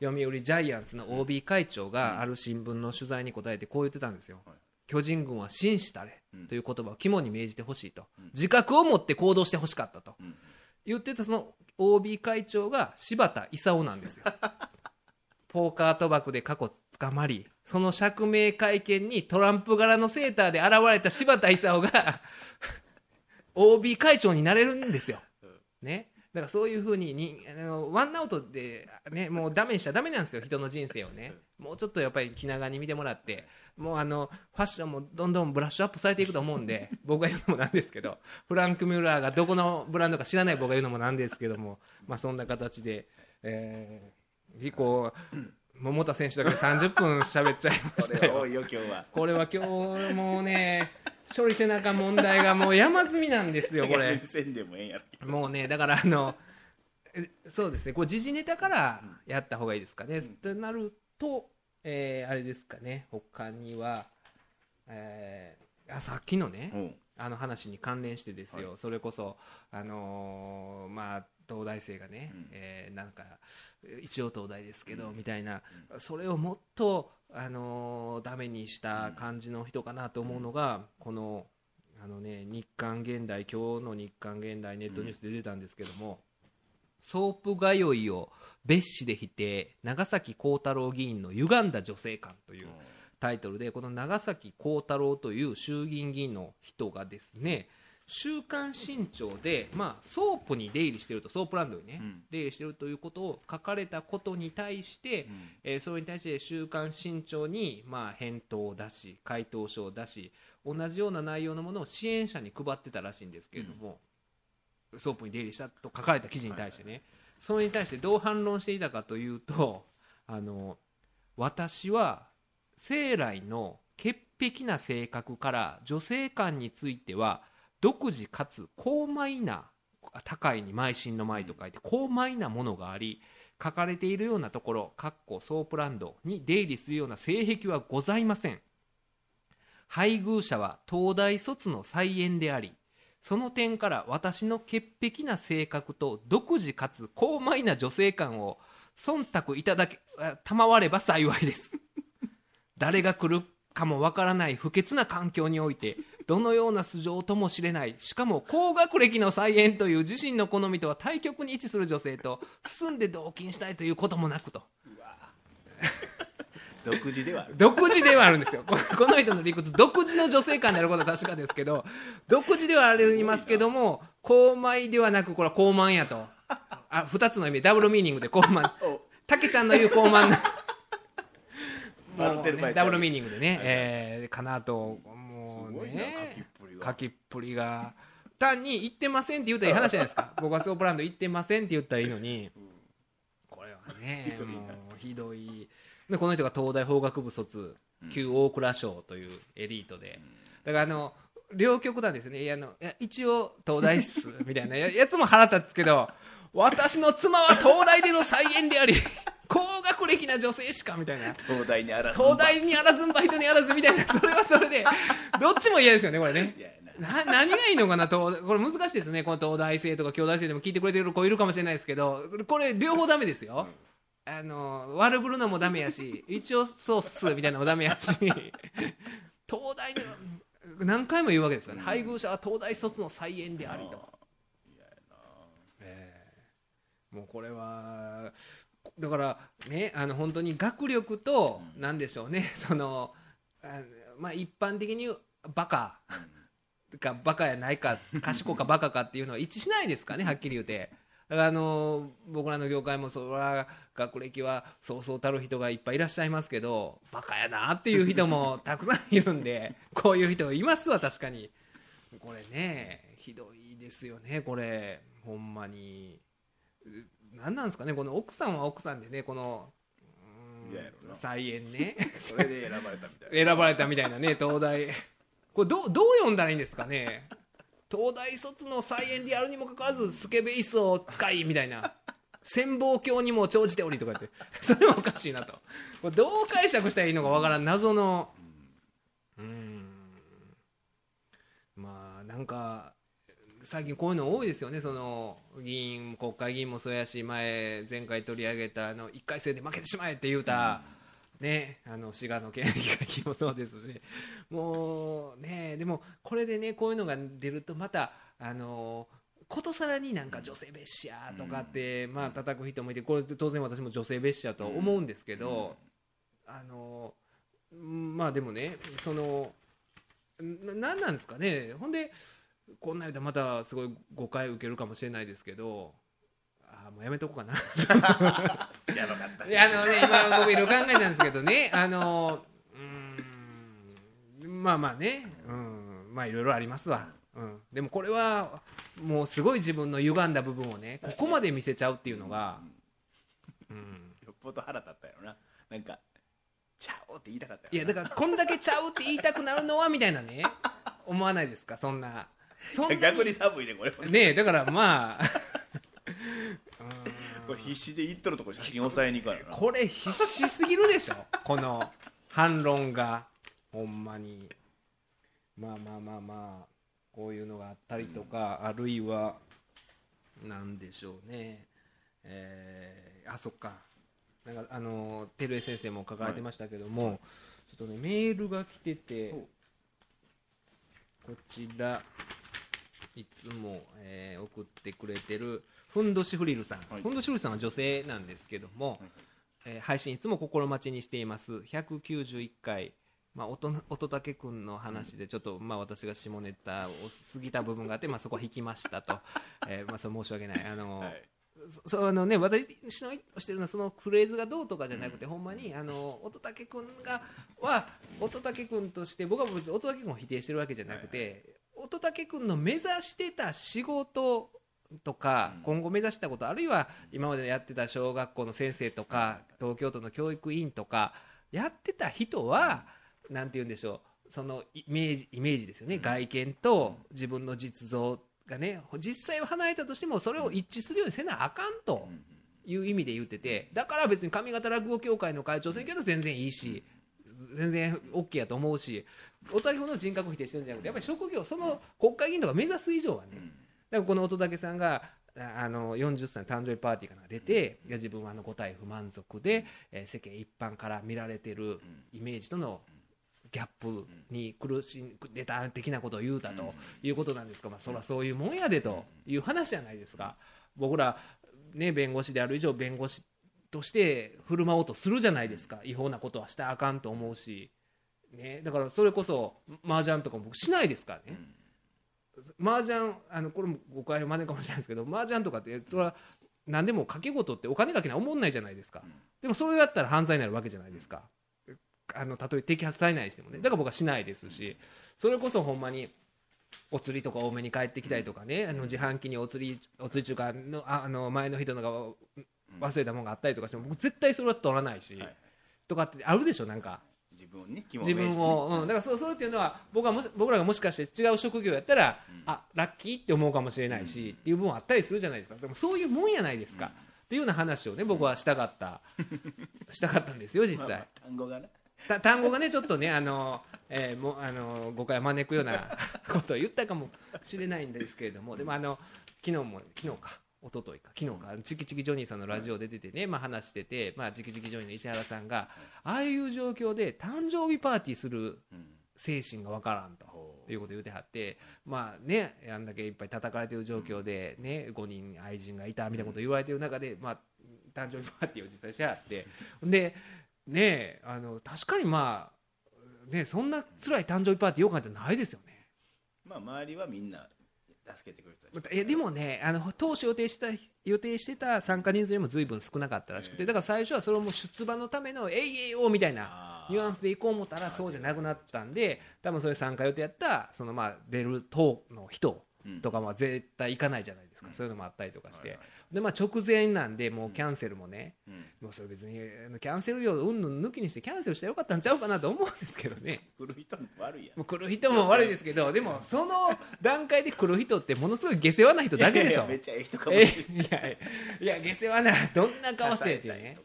読売ジャイアンツの OB 会長がある新聞の取材に答えてこう言ってたんですよ。はい。巨人軍は紳士たれうん。という言葉を肝に銘じてほしいと。うん。自覚を持って行動してほしかったとうん。言ってたその OB 会長が柴田勲なんですよ。ポーカー賭博で過去捕まりその釈明会見にトランプ柄のセーターで現れた柴田勲が OB 会長になれるんですよ、ね、だからそういうふうににあのワンアウトで、ね、もうダメにしちゃダメなんですよ人の人生をね。もうちょっとやっぱり気長に見てもらって。もうあのファッションもどんどんブラッシュアップされていくと思うんで 僕が言うのもなんですけどフランク・ミュラーがどこのブランドか知らない僕が言うのもなんですけども、まあ、そんな形で、えー、こう桃田選手だけで30分喋っちゃいまこしたよ。れ今日は。これは今日もうね処理せなあかん問題がもう山積みなんですよこれ。せんでもええんやろ。もうねだからあのえそうですね。こう時事ネタからやった方がいいですかね、となると、えーあれですかね。他には、えーあさっきのね、うん。あの話に関連してですよ、それこそ、あのーまあ、東大生がね、うん。えーなんか一応東大ですけど、みたいな、それをもっと、あのーダメにした感じの人かなと思うのが、このあの、ね、日刊現代今日の日刊現代ネットニュースで出たんですけども、ソープ通いを別紙で否定長崎幸太郎議員の歪んだ女性観という。タイトルでこの長崎幸太郎という衆議院議員の人がですね週刊新潮で、まあ、ソープに出入りしてるとソープランドにね、うん。出入りしてるということを書かれたことに対して、うん。えーそれに対して週刊新潮に、まあ、返答を出し回答書を出し同じような内容のものを支援者に配ってたらしいんですけれども、ソープに出入りしたと書かれた記事に対してね、それに対してどう反論していたかというとあの私は生来の潔癖な性格から女性観については独自かつ高邁な高いに邁進の邁と書いて高邁なものがあり書かれているようなところかっこソープランドに出入りするような性癖はございません。配偶者は東大卒の才媛でありその点から私の潔癖な性格と独自かつ高邁な女性観を忖度いただけ賜れば幸いです。誰が来るかもわからない不潔な環境においてどのような素性とも知れないしかも高学歴の再演という自身の好みとは対極に位置する女性と進んで同金したいということもなくと。独自ではある。独自ではあるんですよ。ここの人の理屈独自の女性観であることは確かですけど独自ではありますけども高邁ではなくこれは高慢やと。あ2つの意味。ダブルミーニングで高慢。お。たけちゃんの言う高慢ね ダブルミーニングでね、えーかなとね。書きっぷりが。書きっぷりが。単に行ってませんって言ったらいい話じゃないですか。僕はソープランド行ってませんって言ったらいいのに。これはねもうひどい。でこの人が東大法学部卒旧大蔵省というエリートで。だからあの両極端ですよね。いやあのいや一応東大っすみたいなややつも腹立つけど 私の妻は東大出の才媛であり高学歴な女性しかみたいな。東大にあらず。東大にあらずバイトにあらずみたいな。それはそれでどっちも嫌ですよねこれね。なな何がいいのかな東これ難しいですね。この東大生とか京大生でも聞いてくれてる子いるかもしれないですけどこれ両方ダメですよ、あの悪ぶるのもダメやし一応そうっすみたいなのもダメやし。東大の何回も言うわけですからね、配偶者は東大卒の再演でありと、ええもうこれはだからねあの本当に学力となんでしょうね そのあまあ一般的にバカ。かバカやないか賢かバカかっていうのは一致しないですかねはっきり言うて。あの僕らの業界もそれは学歴はそうそうたる人がいっぱいいらっしゃいますけどバカやなっていう人も たくさんいるんでこういう人いますわ確かに。これねひどいですよねこれ。ほんまに何なんですかねこの奥さんは奥さんでねこのうーん嫌やろな。再演ね。それで選ばれたみたいな。選ばれたみたいなね東大。これどうどう読んだらいいんですかね？東大卒の再演であるにもかかわらずスケベイスを使いみたいな。潜望鏡にも長じておりとか言って。それもおかしいなと。これどう解釈したらいいのかわからん。謎の。うーん。まあなんか最近こういうの多いですよね。その議員国会議員もそうやし前前回取り上げたあの1回戦で負けてしまえって言うた、ね、あの滋賀の県議会議員もそうですし。もうねでもこれでねこういうのが出るとまたあのことさらになんか女性蔑視やとかって、まあ叩く人もいてこれ当然私も女性蔑視やとは思うんですけど、あのうんまあでもねそのななんなんですかね。ほんでこんなん言うたらまたすごい誤解受けるかもしれないですけどあーもうやめとこうかな。やばかった。いやあのね今僕いろいろ考えたんですけどね。あのうーんまあまあね。うんまあいろいろありますわ、うん、でもこれはもうすごい自分の歪んだ部分をねここまで見せちゃうっていうのが、うん、よっぽど腹立ったよな。なんか「ちゃおう」って言いたかったよいやだからこんだけちゃうって言いたくなるのはみたいなね。思わないですか？そんなそんな逆に寒いねこれね。えだからまあ。これ必死で言っとるとこ写真押さえに行かないなこれ必死すぎるでしょ この反論が。ほんまに。まあまあまあまあこういうのがあったりとか、あるいはなんでしょうね。えーあそっか。なんかあの照江先生も書かれてましたけども、ちょっとねメールが来ててほこちらいつも、えー送ってくれてるふんどしフリルさん、はい。ふんどしフリルさんは女性なんですけども、えー配信いつも心待ちにしています。191回、まあ、乙 乙武君の話でちょっと、まあ、私が下ネタを過ぎた部分があって、まあ、そこは引きましたと、えーまあ、それ申し訳ない。あの、はい。そあのね、私のしてるのはそのフレーズがどうとかじゃなくて、ほんまにあの乙武君がは乙武君として僕は別に乙武君を否定してるわけじゃなくて、乙武君の目指してた仕事とか、うん。今後目指したことあるいは今までやってた小学校の先生とか東京都の教育委員とかやってた人は、なんて言うんでしょうそのイメージイメージですよね、うん。外見と自分の実像がね実際は離れたとしてもそれを一致するようにせなあかんとうん。いう意味で言っててだから別に上方落語協会の会長選挙は全然いいし全然 OK やと思うしおたの人格を否定してるんじゃなくてやっぱり職業その国会議員とか目指す以上はねうん。だからこの乙武さんがああの40歳の誕生日パーティーかなんか出て、いや自分はあの五体不満足で、えー世間一般から見られてるイメージとのギャップに苦しんでた的なことを言うたということなんですか、まあ、そりゃそういうもんやでという話じゃないですか。僕ら、ね、弁護士である以上弁護士として振る舞おうとするじゃないですか。違法なことはしたらあかんと思うし、ね、だからそれこそ麻雀とかも僕しないですからね。麻雀あのこれも誤解を招くかもしれないですけど麻雀とかってそれは何でも賭け事ってお金かけな思んないじゃないですか、うん。でもそれやったら犯罪になるわけじゃないですか。あのたとえ摘発されないにしてもね。だから僕はしないですしそれこそほんまにお釣りとか多めに帰ってきたりとかね。あの自販機にお釣りお釣り中華のああの前の人のが忘れたものがあったりとかしても僕絶対それは取らないし、はいとかってあるでしょなんか。自分をね肝自分を、うん、だからそうそれっていうのは僕はもし僕らがもしかして違う職業やったら、うん。あラッキーって思うかもしれないし、っていう部分はあったりするじゃないですか。でもそういうもんやないですか、っていうような話をね僕はしたかった。したかったんですよ実際、まあまあ単語がね。た単語がねちょっとねあの、えーもうあの誤解を招くようなことを言ったかもしれないんですけれども。でもあの昨日も昨日か一昨日か昨日かチキチキジョニーさんのラジオで出てね、まあ、話してて、まあ、チキチキジョニーの石原さんがああいう状況で誕生日パーティーするうん精神がわからんと。ほいうことを言ってはって、まあね、あんだけいっぱい叩かれてる状況で、ね、5人愛人がいたみたいなことを言われてる中で、まあ、誕生日パーティーを実際しはって、で、ね、あの確かにまあ、ね、そんな辛い誕生日パーティーよく考えたらないですよね。うまあ周りはみんな助けてくれたちいやでもねあの当初予定した予定してた参加人数よりも随分少なかったらしくてだから最初はそれをもう出馬のためのえいえいおみたいなニュアンスでいこう思ったらそうじゃなくなったんで多分それ参加予定やったそのまあ出る党の人うんとかは絶対行かないじゃないですか、うん。そういうのもあったりとかして、でまあ、直前なんでもうキャンセルもね、うん。もうそれ別にキャンセル料うんぬん抜きにしてキャンセルしたらよかったんちゃうかなと思うんですけどね。来る人も悪いやん。もう来る人も悪いですけどでもその段階で来る人ってものすごい下世話な人だけでしょ。めっちゃええ人かもえしれない。いやいや下世話などんな顔してっていうね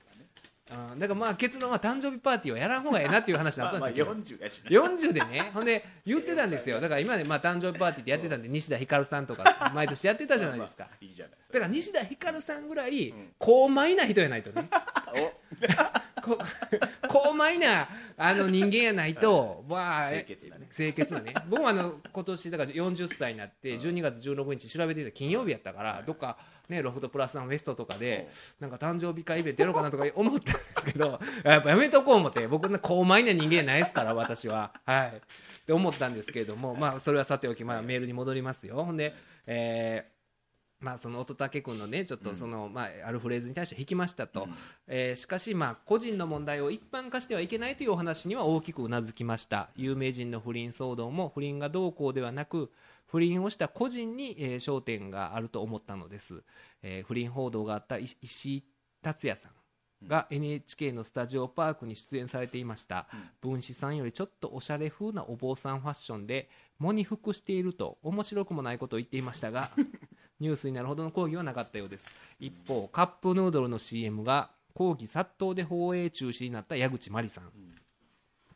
うん、だからまあ結論は誕生日パーティーはやらん方がええなっていう話になまあまあったんですよ、40やしな。40でね、ほんで言ってたんですよ、だから今までまあ誕生日パーティーでやってたんで、西田ひかるさんとか、毎年やってたじゃないですか。まあ、いいじゃないですだから西田ひかるさんぐらいうん、高邁な人やないとね、高邁なあの人間やないと、まあ、清潔なね。清潔なね、僕もあの今年だから40歳になって、12月16日、調べてみたら金曜日やったから、どっか、ね、ロフトプラスワンフェストとかで、なんか誕生日会イベントやろうかなとか思ったんですけど、やっぱやめとこう思って、僕、高邁な人間ないですから、私は。はい。って思ったんですけれども、まあ、それはさておき、まあ、メールに戻りますよ。ほん。で、えーまあ、その乙武君のねちょっとその、まあ、あるフレーズに対して引きましたと、うん。えーしかし、まあ、個人の問題を一般化してはいけないというお話には大きくうなずきました。有名人の不倫騒動も不倫がどうこうではなく不倫をした個人に、えー焦点があると思ったのです、えー不倫報道があった石石井達也さんが NHK のスタジオパークに出演されていました、分子さんよりちょっとおしゃれ風なお坊さんファッションで喪に服していると面白くもないことを言っていましたが ニュースになるほどの抗議はなかったようです。一方カップヌードルの CM が抗議殺到で放映中止になった矢口真理さん、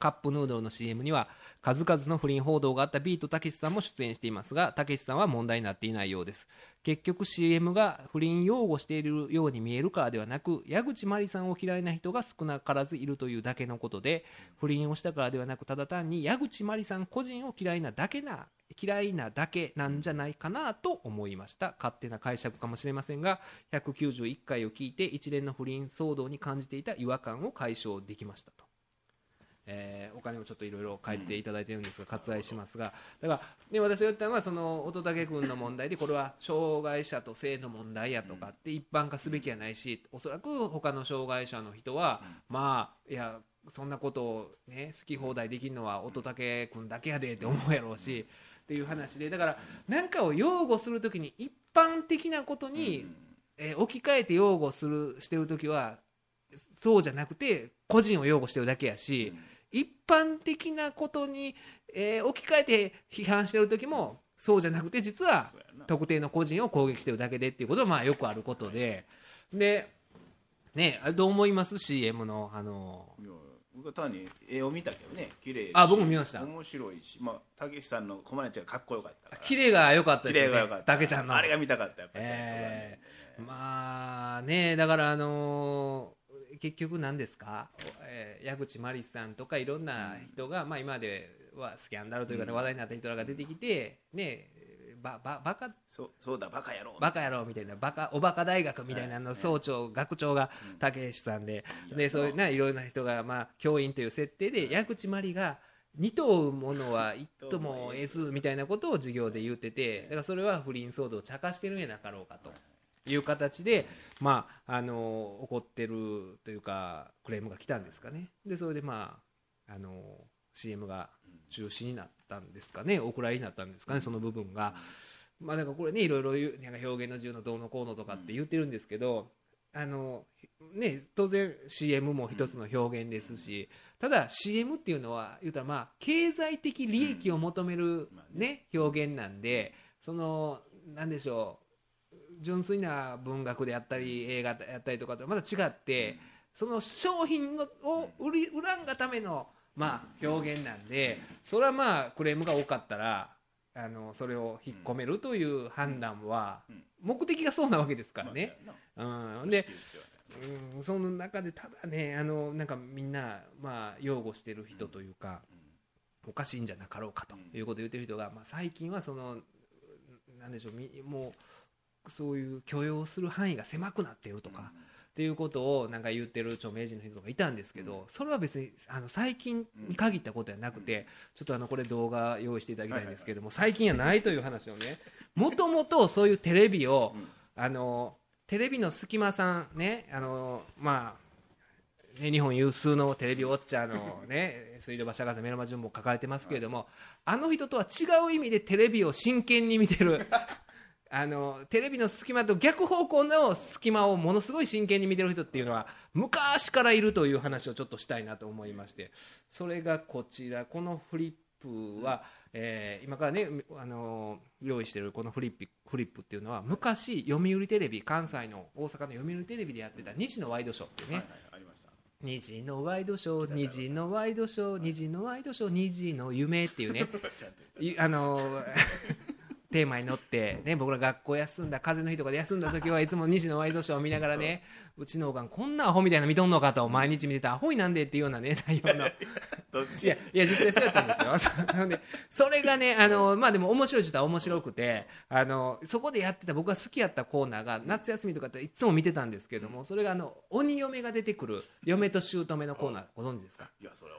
カップヌードルの CM には数々の不倫報道があったビートたけしさんも出演していますがたけしさんは問題になっていないようです。結局 CM が不倫擁護しているように見えるからではなく矢口真理さんを嫌いな人が少なからずいるというだけのことで不倫をしたからではなくただ単に矢口真理さん個人を嫌いなだけな嫌いなだけなんじゃないかなと思いました。勝手な解釈かもしれませんが191回を聞いて一連の不倫騒動に感じていた違和感を解消できましたと。えーお金をちょっといろいろ書いていただいてるんですが割愛しますがだから、ね、私が言ったのはその乙武君の問題でこれは障害者と性の問題やとかって一般化すべきはないしおそらく他の障害者の人はまあいやそんなことを、ね、好き放題できるのは乙武君だけやでって思うやろうしっていう話でだから何かを擁護するときに一般的なことに、えー置き換えて擁護するしてる時はそうじゃなくて個人を擁護してるだけやし、一般的なことに、えー置き換えて批判してる時もそうじゃなくて実は特定の個人を攻撃してるだけでっていうことはまあよくあることで。でねどう思います？CM のあのいや僕は単に絵を見たけどね綺麗しあ僕も見ました。面白いしまあたけしさんのコマネチがかっこよかった綺麗が良かった綺ですよね。麗がよかった。たけちゃんの。あれが見たかったやっぱちゃんとえー。まあねだからあのー結局何ですか、えー矢口真理さんとかいろんな人が、まあ、今まではスキャンダルというか、話題になった人らが出てきてねばばバカ？そうそうだバカ野郎。バカ野郎みたいなバカおバカ大学みたいなのはい総長学長がうん。たけしさんで。でそういうねいろんな人がまあ教員という設定で矢口真理が二頭追うものは 一頭も得ず。みたいなことを授業で言っててだからそれは不倫騒動を茶化してるんやなかろうかという形でまああの怒ってるというかクレームが来たんですかね。でそれでまああの CM が中止になったんですかね。お蔵入りになったんですかねその部分が。まあ、なんかこれねいろいろなんか表現の自由のどうのこうのとかって言ってるんですけど、あのね、当然 CM も一つの表現ですし、ただ CM っていうのは言うたらまあ経済的利益を求める、まあね、表現なんでそのなんでしょう純粋な文学であったり映画やったりとかとまた違って、その商品のを売り売らんがための、まあ、表現なんでそれはまあクレームが多かったらあのそれを引っ込めるという判断はうん。目的がそうなわけですからね。まあうん、でそうん、その中でただねあのなんかみんな、まあ、擁護してる人というか、おかしいんじゃなかろうかということを言ってる人が、まあ、最近はそのなんでしょうみもうそういう許容する範囲が狭くなっているとか、っていうことをなんか言ってる著名人の人とかいたんですけど、それは別にあの最近に限ったことではなくて、ちょっとあのこれ動画用意していただきたいんですけども、最近はないという話をね もともとそういうテレビを、うん。あのテレビの隙間さんねあのまあね、日本有数のテレビウォッチャーの、ね、水道橋博士メロマ順も書かれてますけれども、あの人とは違う意味でテレビを真剣に見てるあのテレビの隙間と逆方向の隙間をものすごい真剣に見てる人っていうのは昔からいるという話をちょっとしたいなと思いまして。それがこちらこのフリップは、えー今からねあの用意しているこのフリップフリップっていうのは昔読売テレビ関西の大阪の読売テレビでやってた2時のワイドショーっていうね、はいはいありました。2時のワイドショー2時のワイドショー2時のワイドショー2時の夢っていうね。あのーテーマに乗って、ね、僕ら学校休んだ風邪の日とかで休んだ時はいつも2時のワイドショーを見ながらねうちのおかんこんなアホみたいなの見とんのかと毎日見てたアホになんでっていうようなね 内容の。どっち？いやいや実際そうやったんですよ。な のでそれがねあのまあでも面白い人は面白くてあのそこでやってた僕が好きやったコーナーが夏休みとかっていつも見てたんですけどもそれがあの鬼嫁が出てくる嫁と姑のコーナーご存知ですか？いやそれは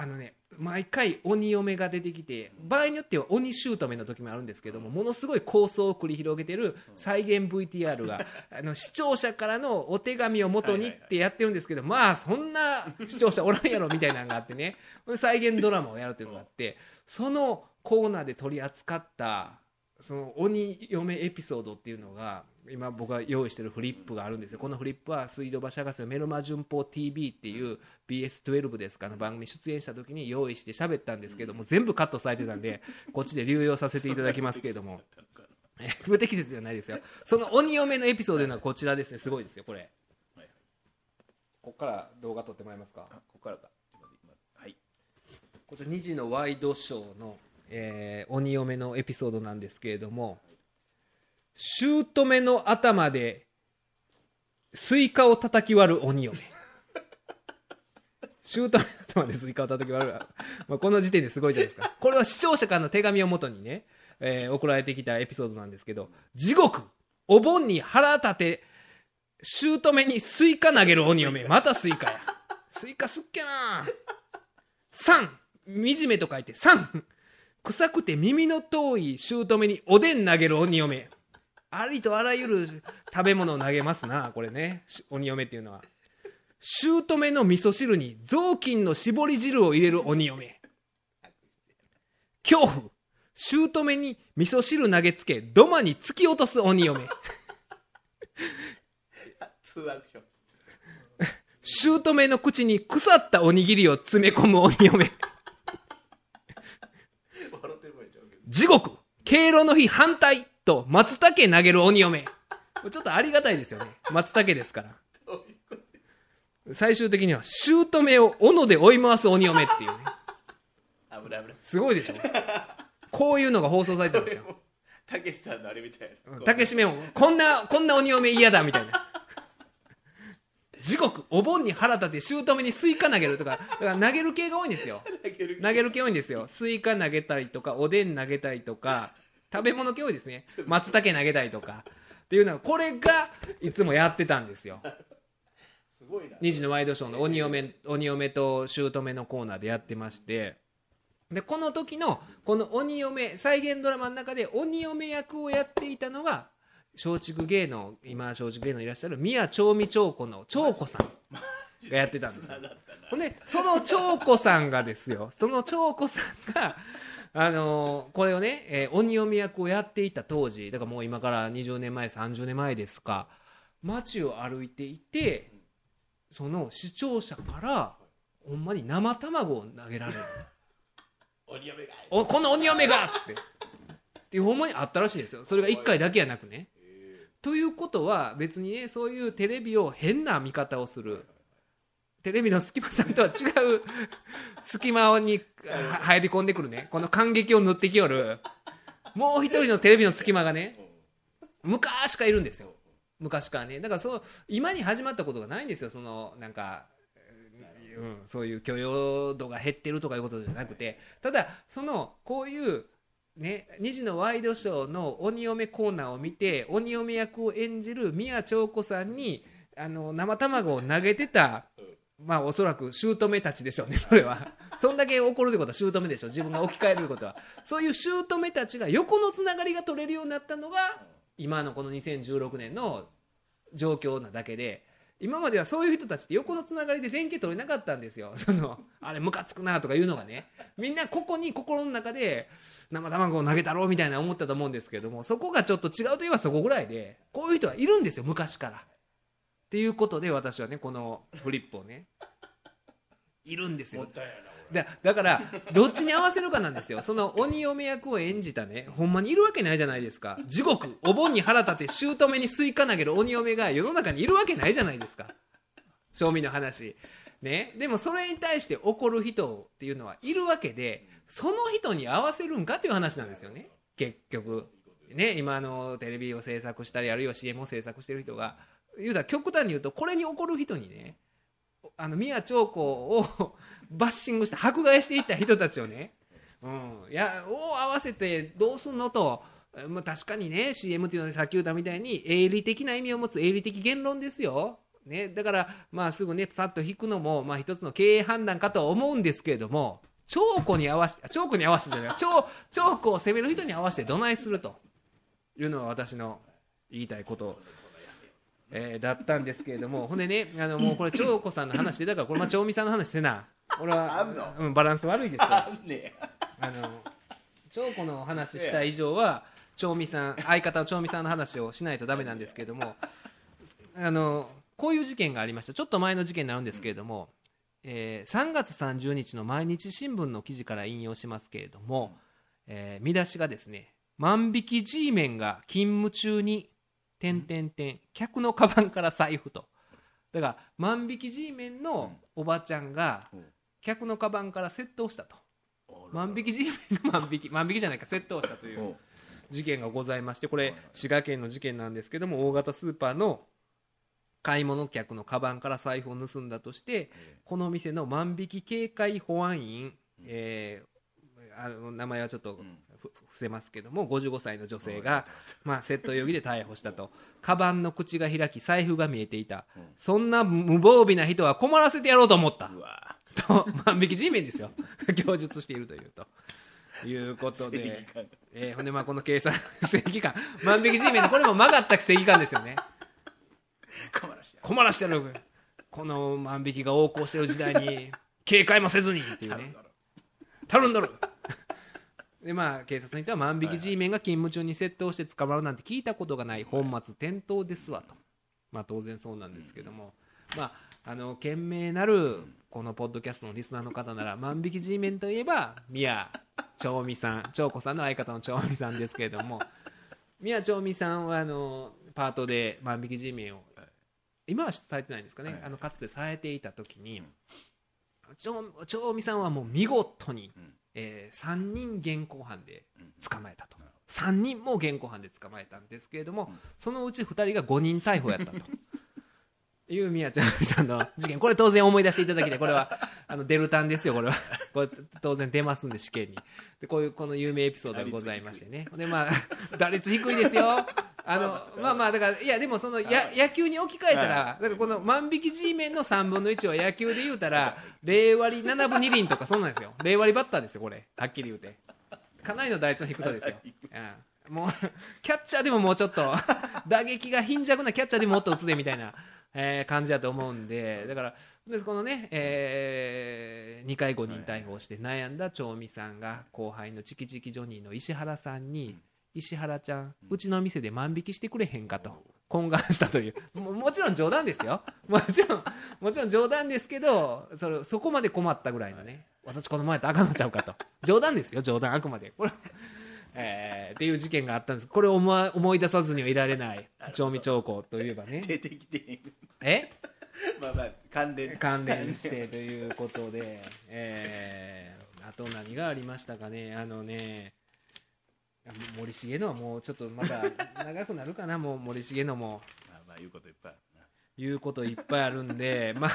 あのね毎回鬼嫁が出てきて場合によっては鬼姑の時もあるんですけどもものすごい構想を繰り広げてる再現 VTR が あの視聴者からのお手紙をもとにってやってるんですけどまあそんな視聴者おらんやろみたいなのがあってね。再現ドラマをやるというのがあってそのコーナーで取り扱ったその鬼嫁エピソードっていうのが今僕が用意してるフリップがあるんですよ。このフリップは水道橋博士のメルマ旬報 TV っていう BS12 ですかあの番組出演した時に用意して喋ったんですけども全部カットされてたんでこっちで流用させていただきますけれども。え不適切じゃないですよ。その鬼嫁のエピソードというのはこちらですね。すごいですよこれ。ここから動画撮ってもらえますか？あここからか。はい。こちら2時のワイドショーの、えー鬼嫁のエピソードなんですけれども姑の頭でスイカを叩き割る鬼嫁。姑の頭でスイカを叩き割る、まあ、この時点ですごいじゃないですか。これは視聴者からの手紙をもとにね、えー送られてきたエピソードなんですけど地獄お盆に腹立て姑にスイカ投げる鬼嫁。またスイカや。スイカすっけな。3惨めと書いて3臭くて耳の遠い姑におでん投げる鬼嫁ありとあらゆる食べ物を投げますな。これね。し鬼嫁っていうのは。姑の味噌汁に雑巾の絞り汁を入れる鬼嫁。恐怖。姑に味噌汁投げつけ土間に突き落とす鬼嫁。姑の口に腐ったおにぎりを詰め込む鬼嫁。地獄。敬老の日反対と松茸投げる鬼嫁。ちょっとありがたいですよね。松茸ですから。最終的には姑を斧で追い回す鬼嫁っていうね。危ない危ない。すごいでしょ。こういうのが放送されてるんですよ。たけしさんのあれみたいな。竹締めもこんなこんな鬼嫁嫌だみたいな。地獄お盆に腹立て姑にスイカ投げるとか。だから投げる系が多いんですよ。投げる投げる系多いんですよ。スイカ投げたりとかおでん投げたりとか食べ物系多いですね。松茸投げたりとか。っていうのはこれがいつもやってたんですよ。すごいな。2時のワイドショーの鬼嫁鬼嫁と姑のコーナーでやってまして。でこの時のこの鬼嫁再現ドラマの中で鬼嫁役をやっていたのが松竹芸能今松竹芸能いらっしゃる宮長美長子の長子さんがやってたんですよ。ほんでその長子さんがですよ。その長子さんがあのーこれをね、えー鬼嫁役をやっていた当時だからもう今から20年前30年前ですか街を歩いていてその視聴者からほんまに生卵を投げられる。鬼嫁がおこの鬼嫁がっつって。っていうほんまにあったらしいですよ。それが1回だけやなくね。ということは別にねそういうテレビを変な見方をするテレビの隙間さんとは違う隙間には入り込んでくるね。この感激を塗ってきよる。もう一人のテレビの隙間がね昔からいるんですよ。昔からね。だからそう今に始まったことがないんですよ。そのなんか、うん、そういう許容度が減ってるとかいうことじゃなくて。ただそのこういうね、2時のワイドショーの鬼嫁コーナーを見て鬼嫁役を演じる宮長子さんにあの生卵を投げてたまあおそらく姑たちでしょうね それは。そんだけ怒るってことは姑でしょ自分が置き換えることは。そういう姑たちが横のつながりが取れるようになったのが今のこの2016年の状況なだけで今まではそういう人たちって横のつながりで連携取れなかったんですよ。そのあれムカつくなとかいうのがね。みんなここに心の中で生卵を投げたろうみたいな思ったと思うんですけどもそこがちょっと違うといえばそこぐらいでこういう人はいるんですよ昔から。っていうことで私はねこのフリップをねいるんですよ。だだからどっちに合わせるかなんですよ。その鬼嫁役を演じたねほんまにいるわけないじゃないですか。地獄お盆に腹立て姑にスイカ投げる鬼嫁が世の中にいるわけないじゃないですか。賞味の話。ね。でもそれに対して怒る人っていうのはいるわけでその人に合わせるんかっていう話なんですよね。結局。ね。今あのテレビを制作したりあるいは CM を制作してる人が言うたら極端に言うとこれに怒る人にねあの宮長子を バッシングして迫害していった人たちをね、うん、いやを合わせてどうすんのと、まあ、確かにね CM っていうのはさっき言ったみたいに営利的な意味を持つ営利的言論ですよ。ね、だから、まあ、すぐねさっと引くのも、まあ、一つの経営判断かとは思うんですけれども長子に合わせて長子に合わせてじゃない長長子を責める人に合わせてどないするというのが私の言いたいことえーだったんですけれども、ほんでね、あのもうこれ、長子さんの話で、だから、これ、まあ、長美さんの話してな、俺はうん、バランス悪いですよ。あの長子の話した以上は、長美さん、相方の長美さんの話をしないとダメなんですけれども、あのこういう事件がありました、ちょっと前の事件になるんですけれども、えー3月30日の毎日新聞の記事から引用しますけれども、えー見出しがですね、万引き G メンが勤務中に、点点点、客のカバンから財布と。だから万引き G メンのおばちゃんがうん。客のカバンから窃盗したと。万引き G メンが万引き万引きじゃないか窃盗したといううん。事件がございましてこれ滋賀県の事件なんですけども大型スーパーの買い物客のカバンから財布を盗んだとしてこの店の万引き警戒保安員、えーあの名前はちょっと伏せますけども55歳の女性が、まあ、窃盗容疑で逮捕したと。カバンの口が開き財布が見えていた、そんな無防備な人は困らせてやろうと思った。と万引き G メンですよ。供述しているというと。いうこと正でえーほんでまあこの計算正義感。万引き G メンのこれも曲がった正義感ですよね。困らしや困らしてるこの万引きが横行してる時代に警戒もせずにっていうね。たるんどるでまあ警察に言っては万引き G メンが勤務中に窃盗して捕まるなんて聞いたことがない本末転倒ですわと。まあ当然そうなんですけども、まああの懸命なるこのポッドキャストのリスナーの方なら万引き G メンといえば宮長美さん長子さんの相方の長美さんですけれども 宮長美さんはあのパートで万引き G メンを今はされてないんですかね、はいあのかつてされていた時に、長美さんはもう見事に、うんえ3人現行犯でうん。捕まえたと。なる3人も現行犯で捕まえたんですけれども、うん。そのうち2人が5人逮捕やったと いう宮ちゃんさんの事件。これ当然思い出していただきたい。これはあのデルタンですよこれは。これ当然出ますんで試験に。でこういうこの有名エピソードがございましてね。でまあ打率低いですよ。あのまあまあだからいやでもそのや野球に置き換えたらだからこの万引き G メンの3分の1は野球で言うたら0割7分2厘とかそうなんですよ。0割バッターですよこれ。はっきり言うて。かなりの打率の低さですよ、うん、もうキャッチャーでももうちょっと打撃が貧弱なキャッチャーでももっと打つでみたいな、えー感じだと思うんでだからですこのね、え2回5人逮捕して悩んだ長美さんが後輩のチキチキジョニーの石原さんに「石原ちゃんうちの店で万引きしてくれへんか」と。懇願したという。ももちろん冗談ですよ。もちろんもちろん冗談ですけどそれそこまで困ったぐらいのね私この前やったらあかんのちゃうかと。冗談ですよ冗談あくまで。これえーっていう事件があったんです。これを思わ思い出さずにはいられない。調味兆候といえばね。出てきてえ？まあまあ関連。関連してということで、えーあと何がありましたかね。あのね森重のはもうちょっとまだ長くなるかな。もう森重のも。まあまあ言うこといっぱい言うこといっぱいあるんで。まあ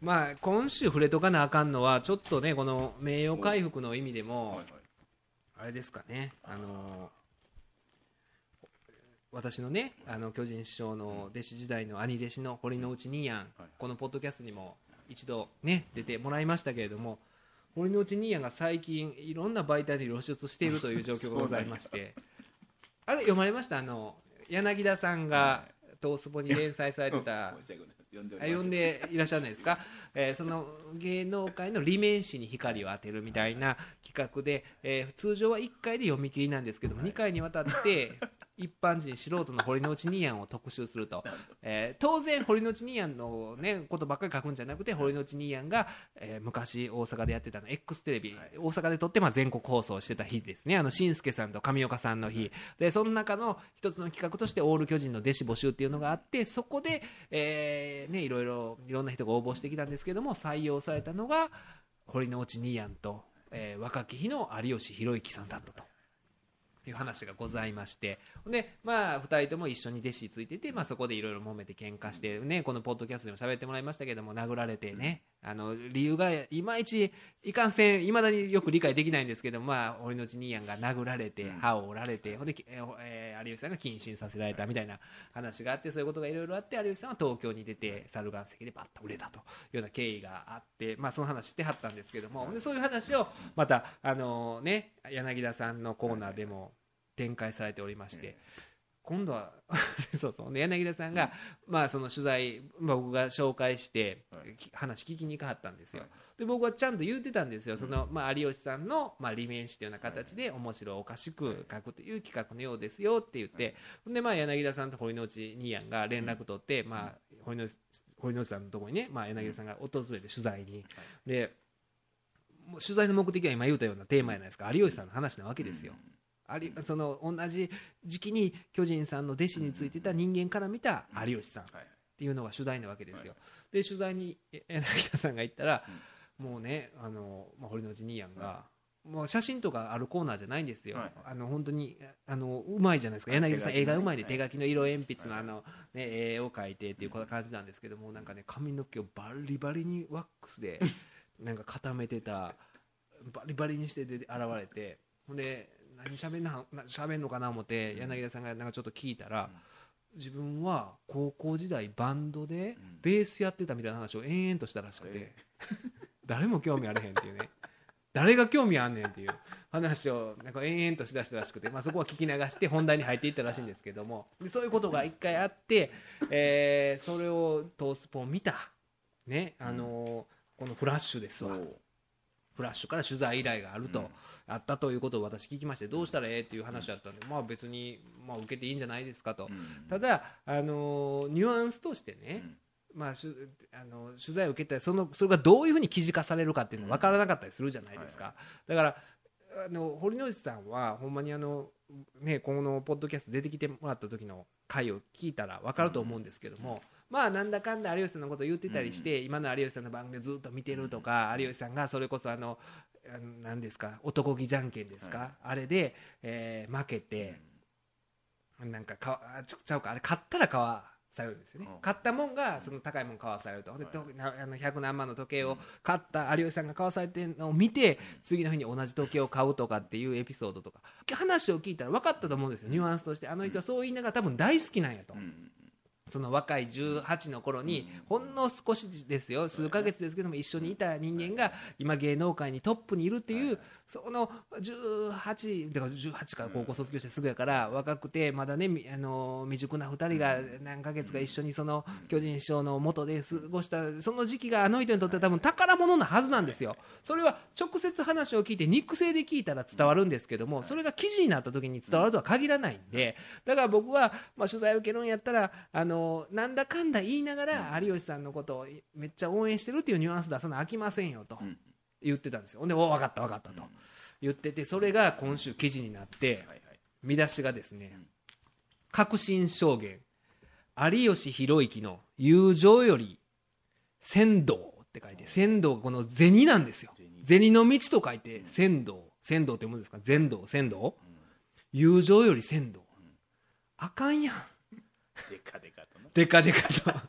まあ今週触れとかなあかんのはちょっとねこの名誉回復の意味でも、はいはいあれですかね、あの私のねあの巨人師匠の弟子時代の兄弟子の堀之内兄やん、はいこのポッドキャストにも一度ね出てもらいましたけれども堀之内兄やんが最近いろんな媒体に露出しているという状況が ございまして。あれ読まれました？あの柳田さんが東スポに連載されてた。申し訳ございません。でいらっしゃらないですか、えーその芸能界の利面師に光を当てるみたいな企画で、えー通常は1回で読み切りなんですけども、2回にわたって 一般人素人の堀之内ニアンを特集すると、えー当然堀之内ニアンの、ね、ことばっかり書くんじゃなくて堀之内ニアンが、えー昔大阪でやってたの X テレビ、大阪で撮ってまあ全国放送してた日ですね。あの新助さんと上岡さんの日。でその中の一つの企画としてオール巨人の弟子募集っていうのがあってそこで、えーね、いろいろいろんな人が応募してきたんですけども採用されたのが堀之内ニアンと、えー若き日の有吉弘行さんだったと。いう話がございましてで、まあ、2人とも一緒に弟子ついてて、まあ、そこでいろいろ揉めて喧嘩して、ね、このポッドキャストでも喋ってもらいましたけども殴られてねあの理由がいまいちいかんせんいまだによく理解できないんですけど、まあ、俺のうち兄やんが殴られて歯を折られてほんで、えーえー有吉さんが謹慎させられたみたいな話があってそういうことがいろいろあって有吉さんは東京に出て猿岩石でバッと売れたというような経緯があって、まあ、その話してはったんですけどもでそういう話をまた、あのね、柳田さんのコーナーでも展開されておりまして。今度は そうそう。で柳田さんが、まあ、その取材、まあ、僕が紹介して、話聞きに行かはったんですよ、はい。で僕はちゃんと言ってたんですよ、そのまあ、有吉さんの、まあ、利面師というような形で面白おかしく書くという企画のようですよって言って、でまあ、柳田さんと堀之内兄やんが連絡取って、まあ、堀之内さんのところにね、まあ、柳田さんが訪れて取材に、で取材の目的は今言うたようなテーマじゃないですか。有吉さんの話なわけですよ。ありその同じ時期に巨人さんの弟子についてた人間から見た有吉さんっはい。ていうのが取材なわけですよ。で取材にえ柳田さんが行ったら、もうねあの、まあ、堀之内兄やんが、もう写真とかあるコーナーじゃないんですよ、はいあの本当にあのうまいじゃないですか。柳田さん手書きのね。絵がうまいではい手書きの色鉛筆のはいあの、ね、絵を描いてっていう感じなんですけどもなんかね髪の毛をバリバリにワックスで なんか固めてたバリバリにしてで現れてほんで何しゃべんなな喋んのかな思って柳田さんがなんかちょっと聞いたら、自分は高校時代バンドでうん。ベースやってたみたいな話を延々としたらしくて、誰も興味あれへんっていうね。誰が興味あんねんっていう話をなんか延々としだしたらしくて、まあ、そこは聞き流して本題に入っていったらしいんですけども。でそういうことが一回あって、えーそれをトースポを見た、ねあのーこのフラッシュですわ。フラッシュから取材依頼があると、うんあったということを私聞きましてどうしたらええっていう話だったんで、まあ別に、まあ、受けていいんじゃないですかと、うん。ただ、あのーニュアンスとしてね、うん。まあ、しゅあの取材を受けたりそのそれがどういうふうに記事化されるかっていうのは分からなかったりするじゃないですか、だからあの堀之内さんはほんまにあの、ね、このポッドキャスト出てきてもらった時の回を聞いたら分かると思うんですけども、まあなんだかんだ有吉さんのことを言ってたりして、今の有吉さんの番組をずっと見てるとか、有吉さんがそれこそあの何ですか男気じゃんけんですか、はい。あれで、えー負けて、なんかかあちちゃうかあれ買ったら買わされるんですよね、うん。買ったもんがその高いもん買わされると、ではい。あの100何万の時計を買った有吉さんが買わされてるのを見て次の日に同じ時計を買うとかっていうエピソードとか。話を聞いたら分かったと思うんですよ。ニュアンスとして。あの人はそう言いながら多分大好きなんやと、うんその若い18の頃にほんの少しですよ。数ヶ月ですけども一緒にいた人間が今芸能界にトップにいるっていうその18だから18から高校卒業してすぐやから若くてまだねみあの未熟な2人が何ヶ月か一緒にその巨人師匠の元で過ごしたその時期があの人にとっては多分宝物なはずなんですよ。それは直接話を聞いて肉声で聞いたら伝わるんですけどもそれが記事になった時に伝わるとは限らないんでだから僕はまあ取材を受けるんやったらあのなんだかんだ言いながら有吉さんのことをめっちゃ応援してるっていうニュアンス出さな飽きませんよとうん。言ってたんですよ。ほんでお分かった分かったと言っててそれが今週記事になって見出しがですねうん。確信証言有吉弘行の友情より仙道って書いて仙道がこの銭なんですよ。銭。銭の道と書いて仙道仙道って読むんですか？禅道仙道友情より仙道あかんやんでかでかとなデカデカと。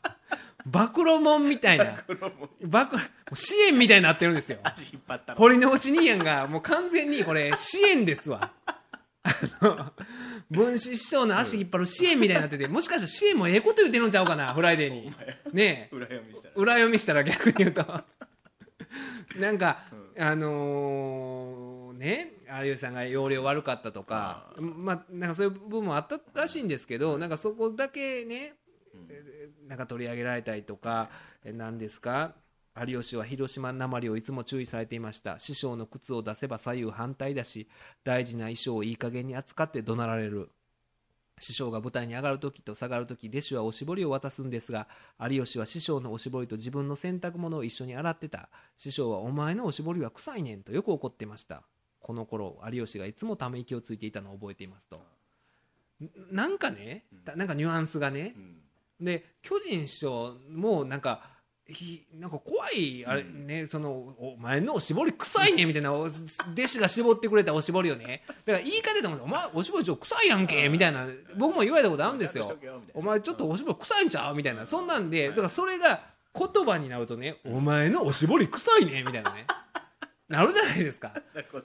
暴露もんみたいな。これも暴露もう支援みたいになってるんですよ。足引っ張ったの。堀之内兄やんがもう完全にこれ支援ですわ。あの分子師匠の足引っ張る支援みたいになっててもしかしたら支援もええこと言ってるんちゃうかなフライデーに。ねえ。裏読みしたら。裏読みしたら逆に言うと。なんか、あのーね有吉さんが容量悪かったとかまあなんかそういう部分もあったらしいんですけどなんかそこだけね、えーなんか取り上げられたりとかえー何ですか？有吉は広島なまりをいつも注意されていました。師匠の靴を出せば左右反対だし大事な衣装をいい加減に扱って怒鳴られる。師匠が舞台に上がるときと下がるとき弟子はおしぼりを渡すんですが有吉は師匠のおしぼりと自分の洗濯物を一緒に洗ってた。師匠はお前のおしぼりは臭いねんとよく怒ってましたこの頃有吉がいつもため息をついていたのを覚えていますと。んなんかねたなんかニュアンスがねうん。で巨人師匠もなんかひなんか怖いあれうん。ね、そのお前のおしぼり臭いねみたいなお弟子が絞ってくれたおしぼりをね。だから言い方でもお前おしぼりちょ臭いやんけみたいな僕も言われたことあるんですよ。お前ちょっとおしぼり臭いんちゃうみたいなそんなんでだからそれが言葉になるとねお前のおしぼり臭いねみたいなねなるじゃないですか。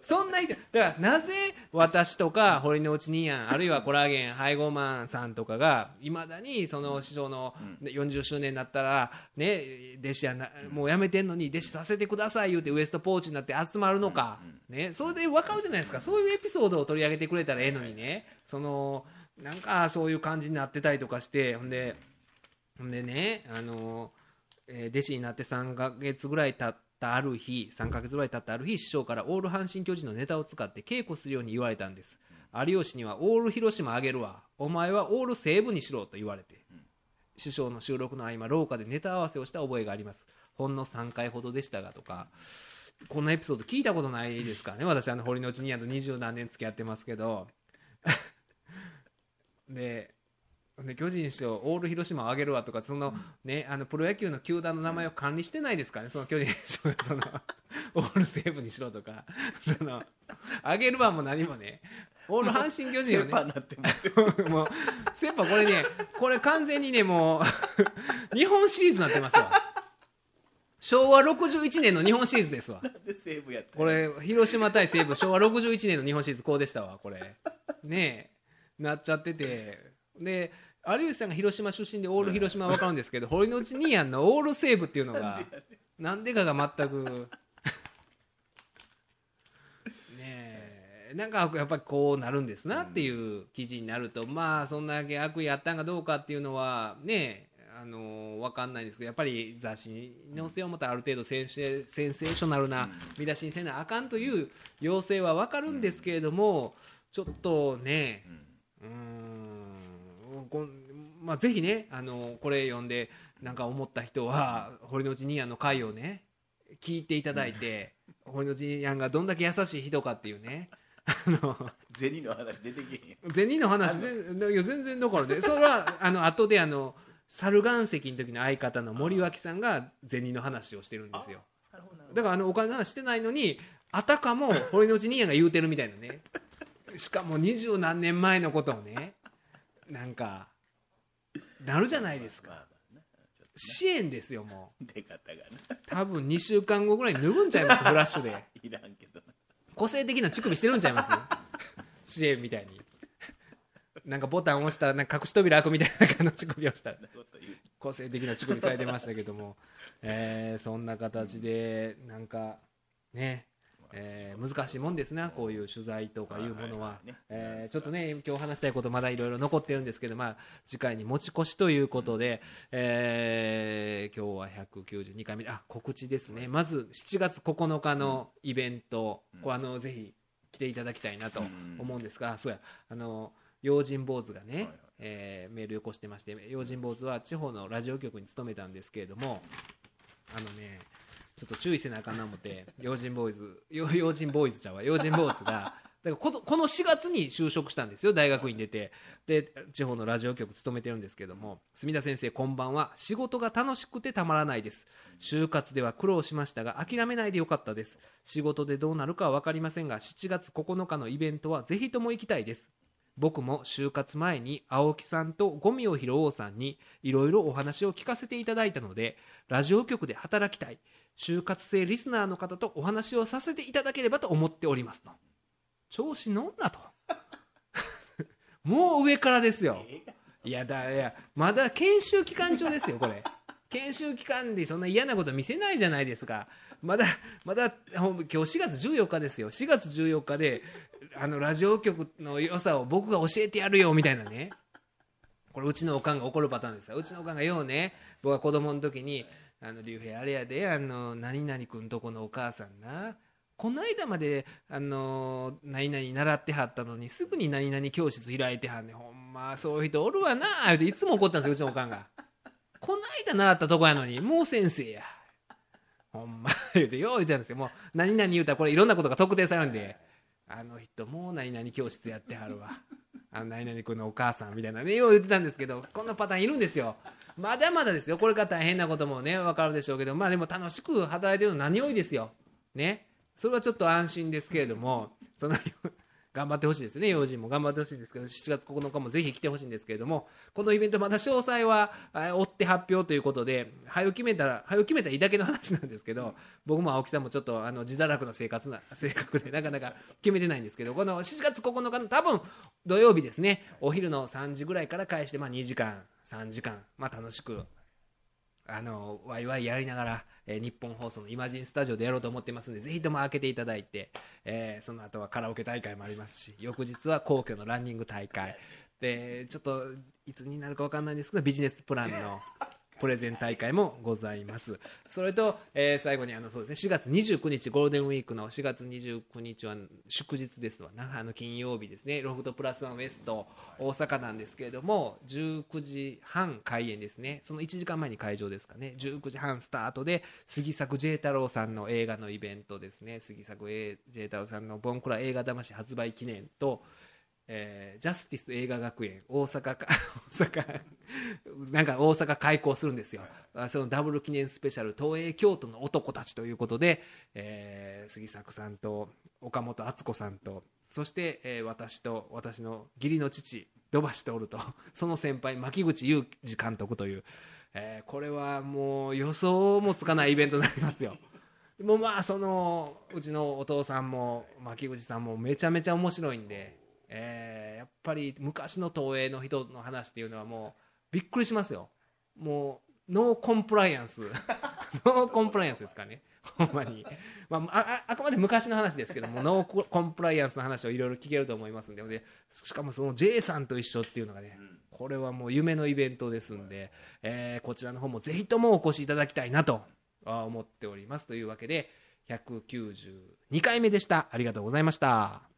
そんな人だからなぜ私とか堀之内兄やんあるいはコラーゲン配合マンさんとかがいまだにその師匠のね40周年になったらね弟子やなもうやめてんのに弟子させてください言うてウエストポーチになって集まるのかねそれで分かるじゃないですか。そういうエピソードを取り上げてくれたらええのにね。そのなんかそういう感じになってたりとかしてほんでほんでねあのえー弟子になって3ヶ月ぐらい経ったある日3ヶ月ぐらい経ったある日師匠からオール阪神・巨人のネタを使って稽古するように言われたんです。有吉にはオール広島あげるわ。お前はオール西武にしろと言われて師匠の収録の合間廊下でネタ合わせをした覚えがあります。ほんの3回ほどでしたがとかこんなエピソード聞いたことないですからね。私あの堀之内兄やと二十何年付き合ってますけど。でで巨人師匠オール広島をあげるわとかその、ね、あのプロ野球の球団の名前を管理してないですからねその巨人師匠がその オール西武にしろとかそのあげるわも何もねオール阪神巨人をねセーパーになってももうセッパこれねこれ完全にねもう 日本シリーズになってますわ。昭和61年の日本シリーズですわ。これ広島対西武昭和61年の日本シリーズこうでしたわこれ。ねえなっちゃってて。で有吉さんが広島出身でオール広島は分かるんですけど 堀之内兄やんのオール西武っていうのがなんでかが全く。ねえ。なんかやっぱりこうなるんですなっていう記事になると、まあそんだけ悪意あったんかどうかっていうのはねあの分かんないですけどやっぱり雑誌に載せよう思ったらある程度センセセンセーショナルな見出しにせなあかんという要請は分かるんですけれどもちょっとねうーんこんまあ、ぜひねあのこれ読んでなんか思った人は堀之内兄やんの回をね聞いていただいて堀之内兄やんがどんだけ優しい人かっていうね。あの銭の話出てけへんよ銭の話全いや全然だからね。それはあの後であの猿岩石の時の相方の森脇さんが銭の話をしてるんですよ。だからあのお金の話してないのにあたかも堀之内兄やんが言うてるみたいなね。しかも二十何年前のことをね。なんかなるじゃないですか。支援ですよもう。と出方がな。多分2週間後ぐらいに脱ぐんちゃいますフラッシュで。いらんけどな。個性的な乳首してるんちゃいます？支援みたいに。なんかボタン押したらなんか隠し扉開くみたいな感じの乳首をした個性的な乳首されてましたけども、えーそんな形でなんかねえー難しいもんですね、こういう取材とかいうものは。えーちょっとね、今日話したいこと、まだいろいろ残ってるんですけど、まあ、次回に持ち越しということで、えー今日は192回目、あ告知ですね、まず7月9日のイベント、あのぜひ来ていただきたいなと思うんですが、そうや、あの用心坊主がね、はいはい。えーメールよこしてまして、用心坊主は地方のラジオ局に勤めたんですけれども、あのね、ちょっと注意せなあかんな思って、用心ボーイズ、用心ボーイズちゃうわ、用心坊主が、だからこのこの4月に就職したんですよ、大学院出て、で地方のラジオ局勤めてるんですけども、墨田先生、こんばんは、仕事が楽しくてたまらないです、就活では苦労しましたが、諦めないでよかったです、仕事でどうなるかは分かりませんが、7月9日のイベントはぜひとも行きたいです。僕も就活前に青木さんとゴミを拾おうさんにいろいろお話を聞かせていただいたのでラジオ局で働きたい就活生リスナーの方とお話をさせていただければと思っておりますと。調子乗んなと。もう上からですよ。いやだいやまだ研修期間中ですよこれ。研修期間でそんな嫌なこと見せないじゃないですか。まだまだ今日4月14日ですよ。4月14日であのラジオ局の良さを僕が教えてやるよみたいなね。これうちのおかんが怒るパターンですよ。うちのおかんがようね僕が子供の時に「あの竜兵あれやであの何々君とこのお母さんな。この間まであの何々習ってはったのにすぐに何々教室開いてはんねほんまそういう人おるわな」言うていつも怒ったんですようちのおかんが「この間習ったとこやのにもう先生や」ほんま言うてよう言うてたんですよ。もう何々言うたらこれいろんなことが特定されるんで。あの人もう何々教室やってはるわ。あの何々君のお母さんみたいなねよう言ってたんですけどこんなパターンいるんですよ。まだまだですよ。これから大変なこともね分かるでしょうけどまあでも楽しく働いてるの何よりですよ。ね。それはちょっと安心ですけれどもその頑張ってほしいですね。用心も頑張ってほしいんですけど7月9日もぜひ来てほしいんですけれどもこのイベントまだ詳細は追って発表ということで早く決めたら早く決めたらいいだけの話なんですけど僕も青木さんもちょっとあの自堕落な生活な性格でなかなか決めてないんですけどこの7月9日の多分土曜日ですね。お昼の3時ぐらいから開始で、まあ、2時間3時間、まあ、楽しくあのワイワイやりながら、えー日本放送のイマジンスタジオでやろうと思ってますのでぜひとも開けていただいて、えーその後はカラオケ大会もありますし翌日は皇居のランニング大会。でちょっといつになるか分かんないんですけどビジネスプランのプレゼン大会もございます。それと、えー最後にあのそうですね4月29日ゴールデンウィークの4月29日は祝日ですわな。あの金曜日ですね。ロフトプラスワンウエスト大阪なんですけれども19時半開演ですね。その1時間前に会場ですかね。19時半スタートで杉作 J 太郎さんの映画のイベントですね。杉作 J 太郎さんのボンクラ映画魂発売記念とえージャスティス映画学園大阪か 大阪なんか大阪開校するんですよ。あそのダブル記念スペシャル東映京都の男たちということで、えー杉作さんと岡本敦子さんとそして、えー私と私の義理の父土橋徹と その先輩牧口裕二監督という、えーこれはもう予想もつかないイベントになりますよ。もうまあそのうちのお父さんも牧口さんもめちゃめちゃ面白いんで、えーやっぱり昔の東映の人の話っていうのはもうびっくりしますよ。もうノーコンプライアンス。ノーコンプライアンスですかね。ほんまに、まあ、ああくまで昔の話ですけどもノーコンプライアンスの話をいろいろ聞けると思いますんで。でしかもその J さんと一緒っていうのがね、これはもう夢のイベントですんで、えーこちらの方もぜひともお越しいただきたいなとあ思っております。というわけで192回目でした。ありがとうございました